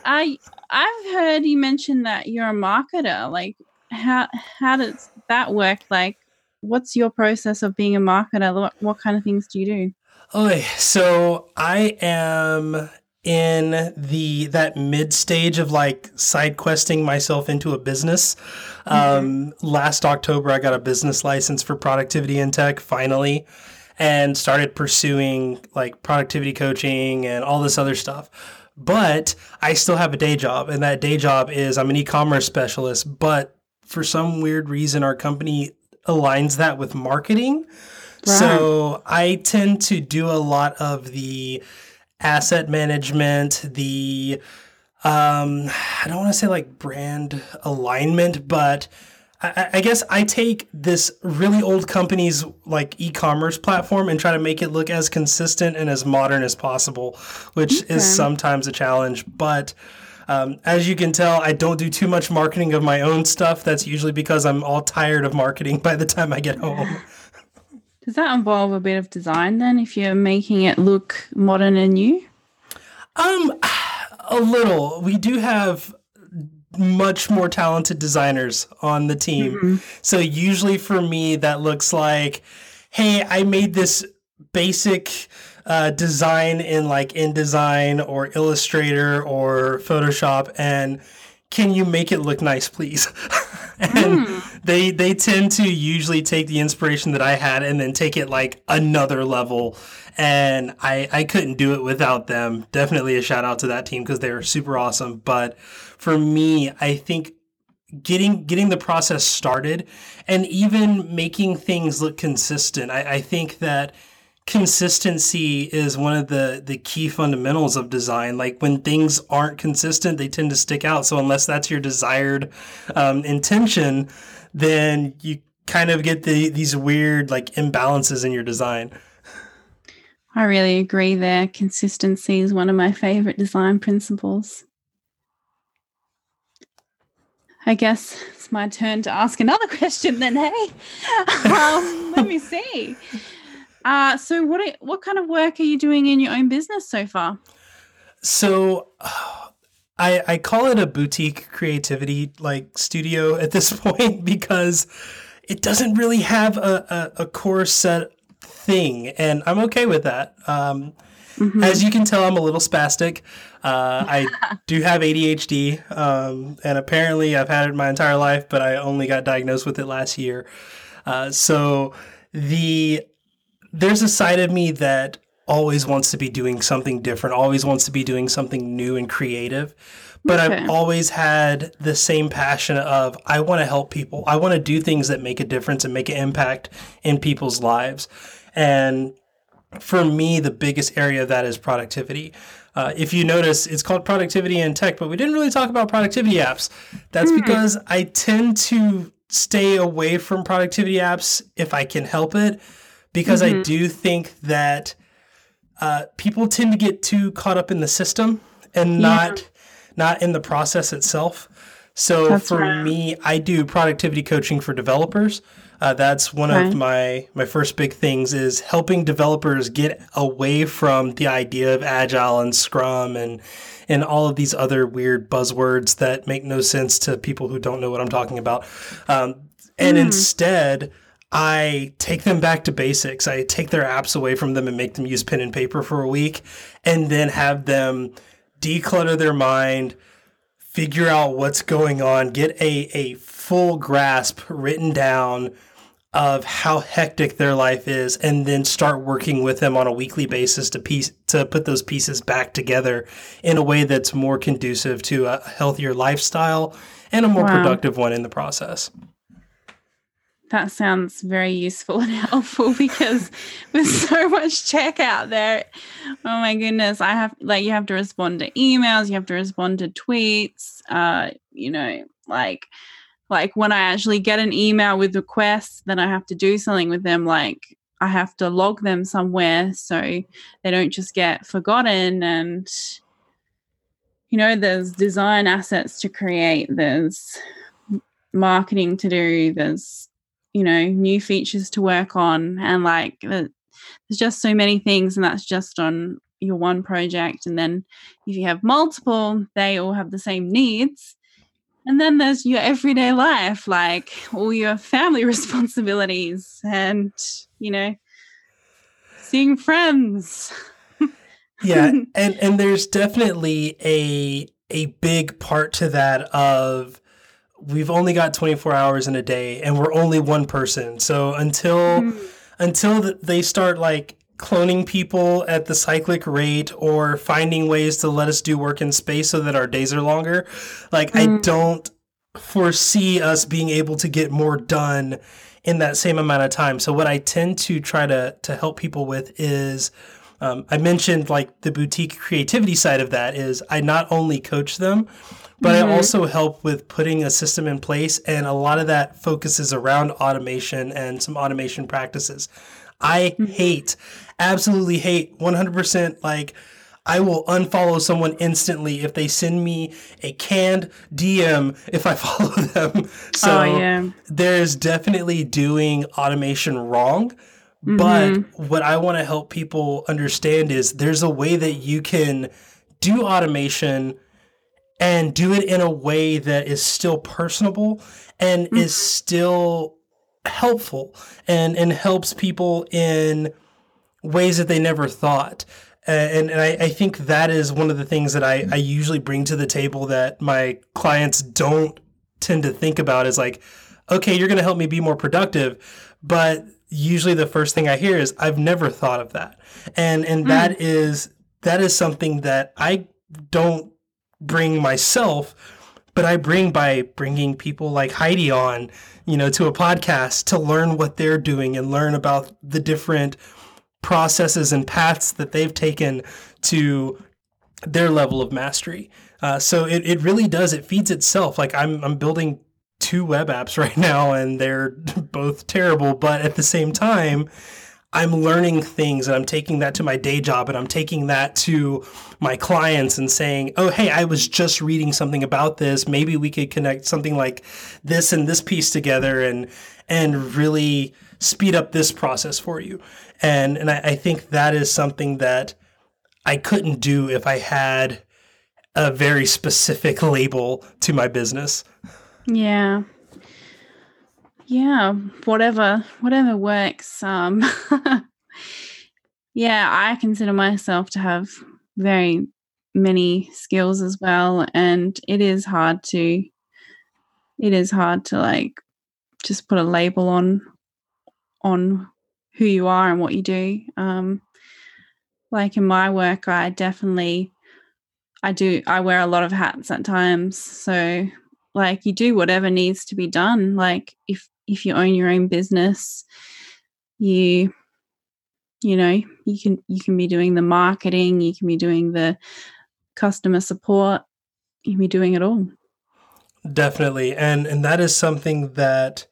I I've heard you mention that you're a marketer. Like how how does that work? Like what's your process of being a marketer? What, what kind of things do you do? Oh, so I am in the that mid stage of like side questing myself into a business. Mm-hmm. Um, last October, I got a business license for productivity in tech finally, and started pursuing like productivity coaching and all this other stuff. But I still have a day job, and that day job is I'm an e-commerce specialist. But for some weird reason, our company aligns that with marketing. Right. So I tend to do a lot of the asset management, the um, I don't want to say like brand alignment, but I, I, guess I take this really old company's like e-commerce platform and try to make it look as consistent and as modern as possible, which okay. is sometimes a challenge. But um, as you can tell, I don't do too much marketing of my own stuff. That's usually because I'm all tired of marketing by the time I get home. Does that involve a bit of design then if you're making it look modern and new? Um a little. We do have much more talented designers on the team. Mm-hmm. So usually for me that looks like hey, I made this basic uh, design in like InDesign or Illustrator or Photoshop and can you make it look nice please and mm. they they tend to usually take the inspiration that I had and then take it like another level and I I couldn't do it without them definitely a shout out to that team because they were super awesome but for me I think getting getting the process started and even making things look consistent I, I think that consistency is one of the the key fundamentals of design. Like when things aren't consistent they tend to stick out. So unless that's your desired um, intention then you kind of get the these weird like imbalances in your design. I really agree there. Consistency is one of my favorite design principles. I guess it's my turn to ask another question then hey? Um, let me see uh, so what are, what kind of work are you doing in your own business so far? So I I call it a boutique creativity like studio at this point because it doesn't really have a, a, a core set thing, and I'm okay with that. Um, mm-hmm. As you can tell, I'm a little spastic. Uh, I do have ADHD, um, and apparently I've had it my entire life, but I only got diagnosed with it last year. Uh, so the there's a side of me that always wants to be doing something different, always wants to be doing something new and creative. But okay. I've always had the same passion of I want to help people. I want to do things that make a difference and make an impact in people's lives. And for me, the biggest area of that is productivity. Uh, if you notice, it's called productivity in tech, but we didn't really talk about productivity apps. That's hmm. because I tend to stay away from productivity apps if I can help it because mm-hmm. I do think that uh, people tend to get too caught up in the system and not yeah. not in the process itself. So that's for right. me, I do productivity coaching for developers. Uh, that's one of my my first big things is helping developers get away from the idea of agile and scrum and and all of these other weird buzzwords that make no sense to people who don't know what I'm talking about. Um, and mm. instead I take them back to basics. I take their apps away from them and make them use pen and paper for a week and then have them declutter their mind, figure out what's going on, get a, a full grasp written down of how hectic their life is and then start working with them on a weekly basis to piece to put those pieces back together in a way that's more conducive to a healthier lifestyle and a more wow. productive one in the process. That sounds very useful and helpful because with so much check out there, oh my goodness, I have like you have to respond to emails, you have to respond to tweets, uh, you know, like like when I actually get an email with requests, then I have to do something with them. Like I have to log them somewhere so they don't just get forgotten. And, you know, there's design assets to create, there's marketing to do, there's, you know, new features to work on. And like, there's just so many things. And that's just on your one project. And then if you have multiple, they all have the same needs and then there's your everyday life, like all your family responsibilities and, you know, seeing friends. yeah, and and there's definitely a a big part to that of we've only got 24 hours in a day and we're only one person. So until mm. until they start like cloning people at the cyclic rate or finding ways to let us do work in space so that our days are longer. Like, mm. I hmm. don't foresee us being able to get more done in that same amount of time. So, what I tend to try to, to help people with is um, I mentioned like the boutique creativity side of that is I not only coach them, but mm-hmm. I also help with putting a system in place. And a lot of that focuses around automation and some automation practices. I mm-hmm. hate, absolutely hate 100% like, I will unfollow someone instantly if they send me a canned DM if I follow them. So oh, yeah. there's definitely doing automation wrong. Mm-hmm. But what I want to help people understand is there's a way that you can do automation and do it in a way that is still personable and mm-hmm. is still helpful and and helps people in ways that they never thought. And, and I, I, think that is one of the things that I, I usually bring to the table that my clients don't tend to think about is like, okay, you're going to help me be more productive. But usually the first thing I hear is, I've never thought of that. And, and mm. that is, that is something that I don't bring myself, but I bring by bringing people like Heidi on, you know, to a podcast to learn what they're doing and learn about the different processes and paths that they've taken to their level of mastery. Uh, so it, it really does, it feeds itself. Like I'm, I'm building two web apps right now and they're both terrible, but at the same time, I'm learning things and I'm taking that to my day job and I'm taking that to my clients and saying, oh, hey, I was just reading something about this. Maybe we could connect something like this and this piece together and and really speed up this process for you. And and I, I think that is something that I couldn't do if I had a very specific label to my business. Yeah. Yeah, whatever whatever works. Um Yeah, I consider myself to have very many skills as well and it is hard to it is hard to like just put a label on on who you are and what you do. Um, like in my work, I definitely, I do, I wear a lot of hats at times. So, like, you do whatever needs to be done. Like, if if you own your own business, you, you know, you can you can be doing the marketing, you can be doing the customer support, you can be doing it all. Definitely, and and that is something that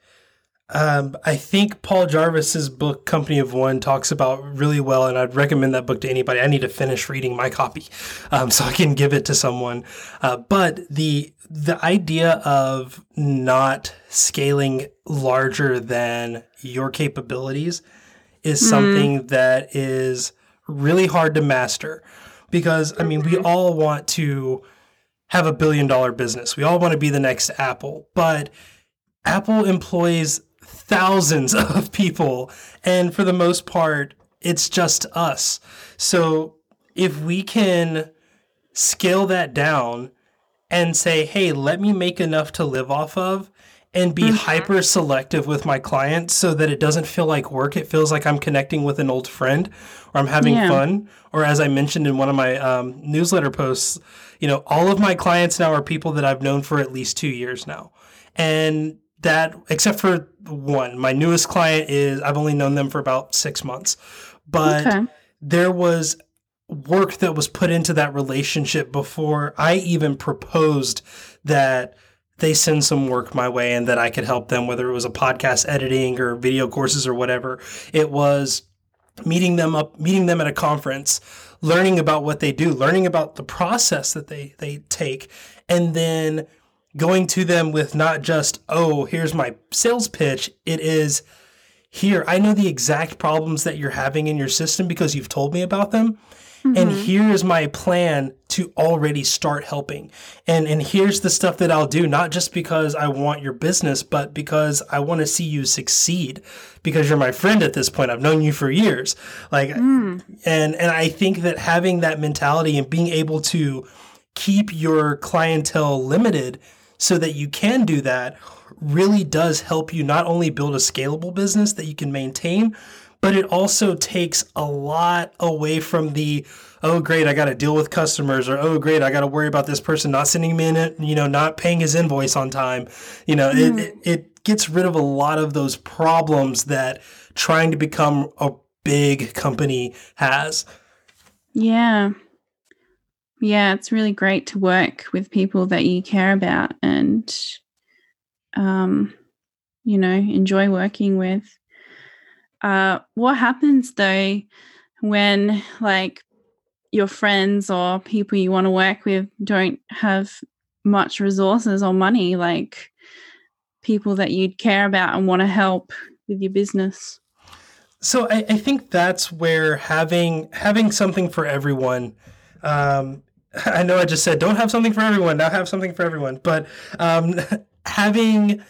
um, I think Paul Jarvis's book Company of One talks about really well, and I'd recommend that book to anybody. I need to finish reading my copy um, so I can give it to someone. Uh, but the the idea of not scaling larger than your capabilities is mm. something that is really hard to master because I mean we mm-hmm. all want to have a billion dollar business. We all want to be the next Apple, but Apple employs thousands of people. And for the most part, it's just us. So if we can scale that down and say, hey, let me make enough to live off of and be mm-hmm. hyper selective with my clients so that it doesn't feel like work. It feels like I'm connecting with an old friend or I'm having yeah. fun. Or as I mentioned in one of my um, newsletter posts, you know, all of my clients now are people that I've known for at least two years now. And that, except for one, my newest client is, I've only known them for about six months. But okay. there was work that was put into that relationship before I even proposed that they send some work my way and that I could help them, whether it was a podcast editing or video courses or whatever. It was meeting them up, meeting them at a conference, learning about what they do, learning about the process that they they take, and then going to them with not just, oh, here's my sales pitch. It is here, I know the exact problems that you're having in your system because you've told me about them. Mm-hmm. And here is my plan to already start helping. And and here's the stuff that I'll do, not just because I want your business, but because I want to see you succeed. Because you're my friend at this point. I've known you for years. Like mm. and and I think that having that mentality and being able to keep your clientele limited so that you can do that really does help you not only build a scalable business that you can maintain, but it also takes a lot away from the oh great i got to deal with customers or oh great i got to worry about this person not sending me in you know not paying his invoice on time. You know mm. it, it gets rid of a lot of those problems that trying to become a big company has. Yeah yeah it's really great to work with people that you care about and um you know enjoy working with. Uh, what happens though when like your friends or people you want to work with don't have much resources or money like people that you'd care about and want to help with your business? So I, I think that's where having having something for everyone um, i know i just said don't have something for everyone now have something for everyone but um, having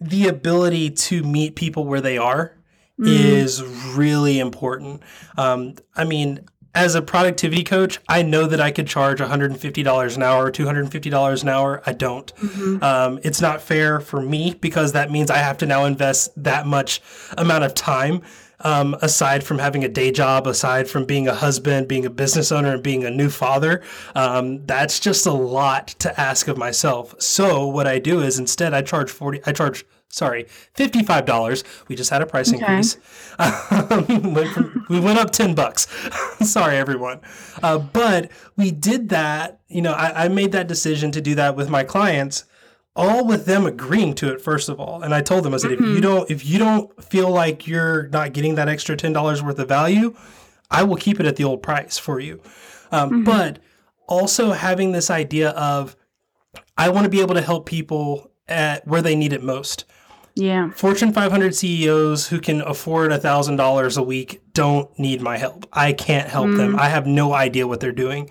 the ability to meet people where they are mm. is really important. Um, I mean, as a productivity coach, I know that I could charge $150 an hour or $250 an hour. I don't. Mm-hmm. Um, it's not fair for me because that means I have to now invest that much amount of time. Um, aside from having a day job, aside from being a husband, being a business owner, and being a new father, um, that's just a lot to ask of myself. So what I do is instead I charge forty. I charge sorry, fifty-five dollars. We just had a price okay. increase. Um, went from, we went up ten bucks. sorry, everyone, uh, but we did that. You know, I, I made that decision to do that with my clients, all with them agreeing to it first of all. And I told them, I said, mm-hmm. if you mm-hmm. don't, if you don't feel like you're not getting that extra ten dollars worth of value, I will keep it at the old price for you. Um, mm-hmm. But also having this idea of I want to be able to help people at where they need it most. Yeah. Fortune 500 CEOs who can afford $1,000 a week don't need my help. I can't help mm. them. I have no idea what they're doing.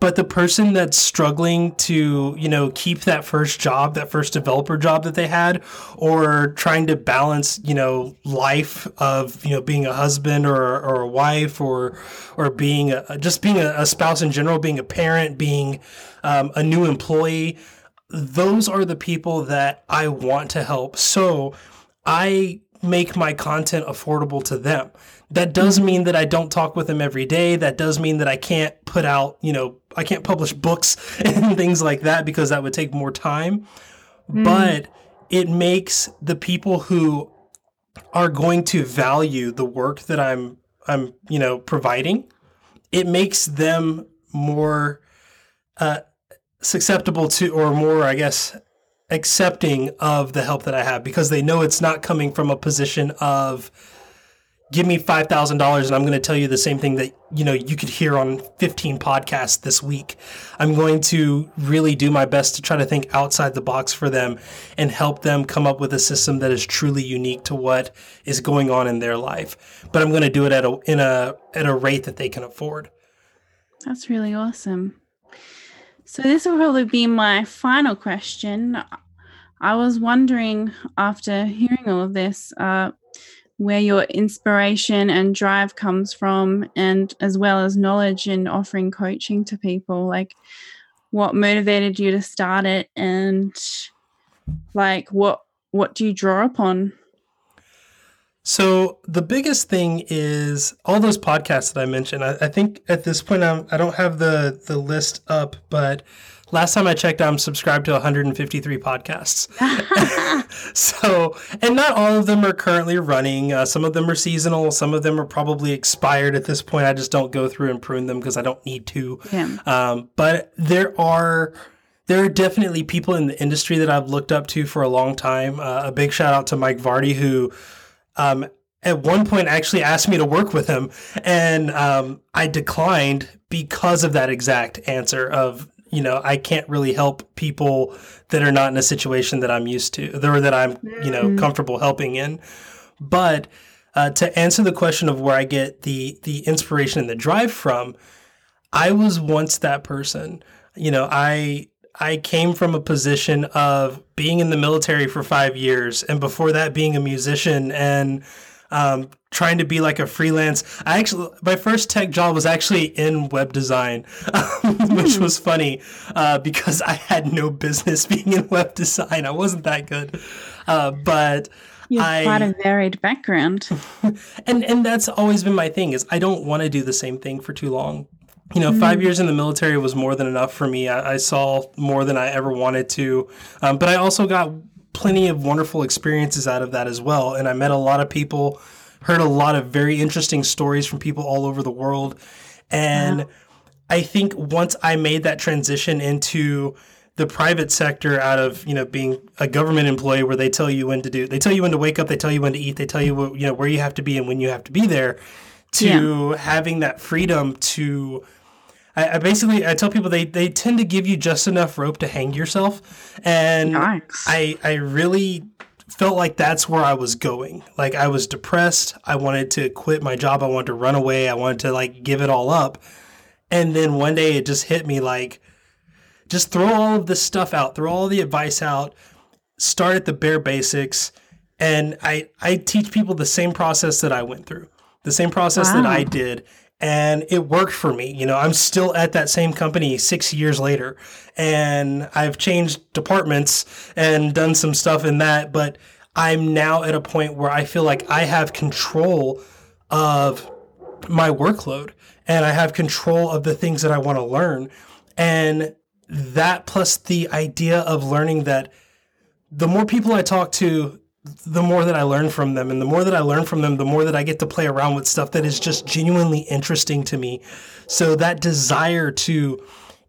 But the person that's struggling to, you know, keep that first job, that first developer job that they had, or trying to balance, you know, life of, you know, being a husband or, or a wife or, or being a, just being a, a spouse in general, being a parent, being um, a new employee, those are the people that I want to help. So I make my content affordable to them. That does mm-hmm. mean that I don't talk with them every day. That does mean that I can't put out, you know, I can't publish books and things like that because that would take more time. Mm. But it makes the people who are going to value the work that I'm I'm, you know, providing, it makes them more uh, susceptible to, or more, I guess, accepting of the help that I have because they know it's not coming from a position of give me $5,000 and I'm going to tell you the same thing that you know you could hear on 15 podcasts this week. I'm going to really do my best to try to think outside the box for them and help them come up with a system that is truly unique to what is going on in their life. But I'm going to do it at a in a at a rate that they can afford. That's really awesome. So, this will probably be my final question. I was wondering, after hearing all of this, uh, where your inspiration and drive comes from, and as well as knowledge in offering coaching to people. Like, what motivated you to start it, and like what what do you draw upon? So the biggest thing is all those podcasts that I mentioned. I, I think at this point I'm, I don't have the the list up, but last time I checked, I'm subscribed to 153 podcasts. so, and not all of them are currently running. Uh, some of them are seasonal. Some of them are probably expired at this point. I just don't go through and prune them because I don't need to. Yeah. Um, but there are there are definitely people in the industry that I've looked up to for a long time. Uh, a big shout out to Mike Vardy, who um, at one point actually asked me to work with him, and um, I declined because of that exact answer of you know I can't really help people that are not in a situation that I'm used to or that I'm you know comfortable helping in, but. Uh, to answer the question of where I get the the inspiration and the drive from, I was once that person. You know, I I came from a position of being in the military for five years, and before that, being a musician and um, trying to be like a freelance. I actually, my first tech job was actually in web design, which was funny uh, because I had no business being in web design. I wasn't that good, uh, but. You have quite a varied background. and and that's always been my thing is I don't want to do the same thing for too long you know, five years in the military was more than enough for me. I, I saw more than I ever wanted to, um, but I also got plenty of wonderful experiences out of that as well. And I met a lot of people, heard a lot of very interesting stories from people all over the world, and wow. I think once I made that transition into the private sector out of you know being a government employee where they tell you when to do they tell you when to wake up they tell you when to eat they tell you what, you know where you have to be and when you have to be there to yeah. having that freedom to I, I, basically I tell people they they tend to give you just enough rope to hang yourself, and nice. I I really felt like that's where I was going. Like I was depressed. I wanted to quit my job. I wanted to run away. I wanted to like give it all up. And then one day it just hit me like, just throw all of this stuff out, throw all the advice out, start at the bare basics. And I, I teach people the same process that I went through, the same process wow. that I did and it worked for me. You know, I'm still at that same company six years later, and I've changed departments and done some stuff in that, but I'm now at a point where I feel like I have control of my workload and I have control of the things that I want to learn. And that plus the idea of learning that the more people I talk to, the more that I learn from them. And the more that I learn from them, the more that I get to play around with stuff that is just genuinely interesting to me. So that desire to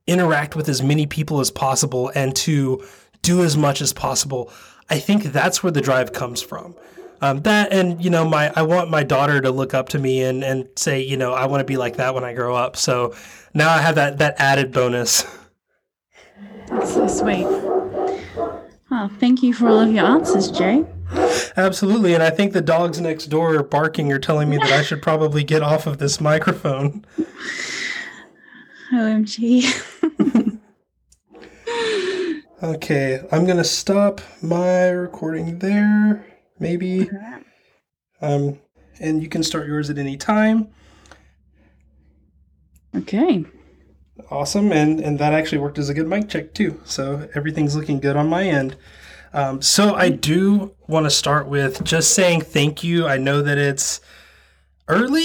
interact with as many people as possible and to do as much as possible, I think that's where the drive comes from. Um, that and you know my I want my daughter to look up to me and and say you know I want to be like that when I grow up. So now I have that that added bonus. That's so sweet. Well, thank you for all of your answers, Jay. Absolutely. And I think the dogs next door are barking or telling me that I should probably get off of this microphone. OMG. okay, I'm going to stop my recording there. Maybe. Um, and you can start yours at any time. Okay. Awesome. And and that actually worked as a good mic check too. So everything's looking good on my end. Um, so I do want to start with just saying thank you. I know that it's early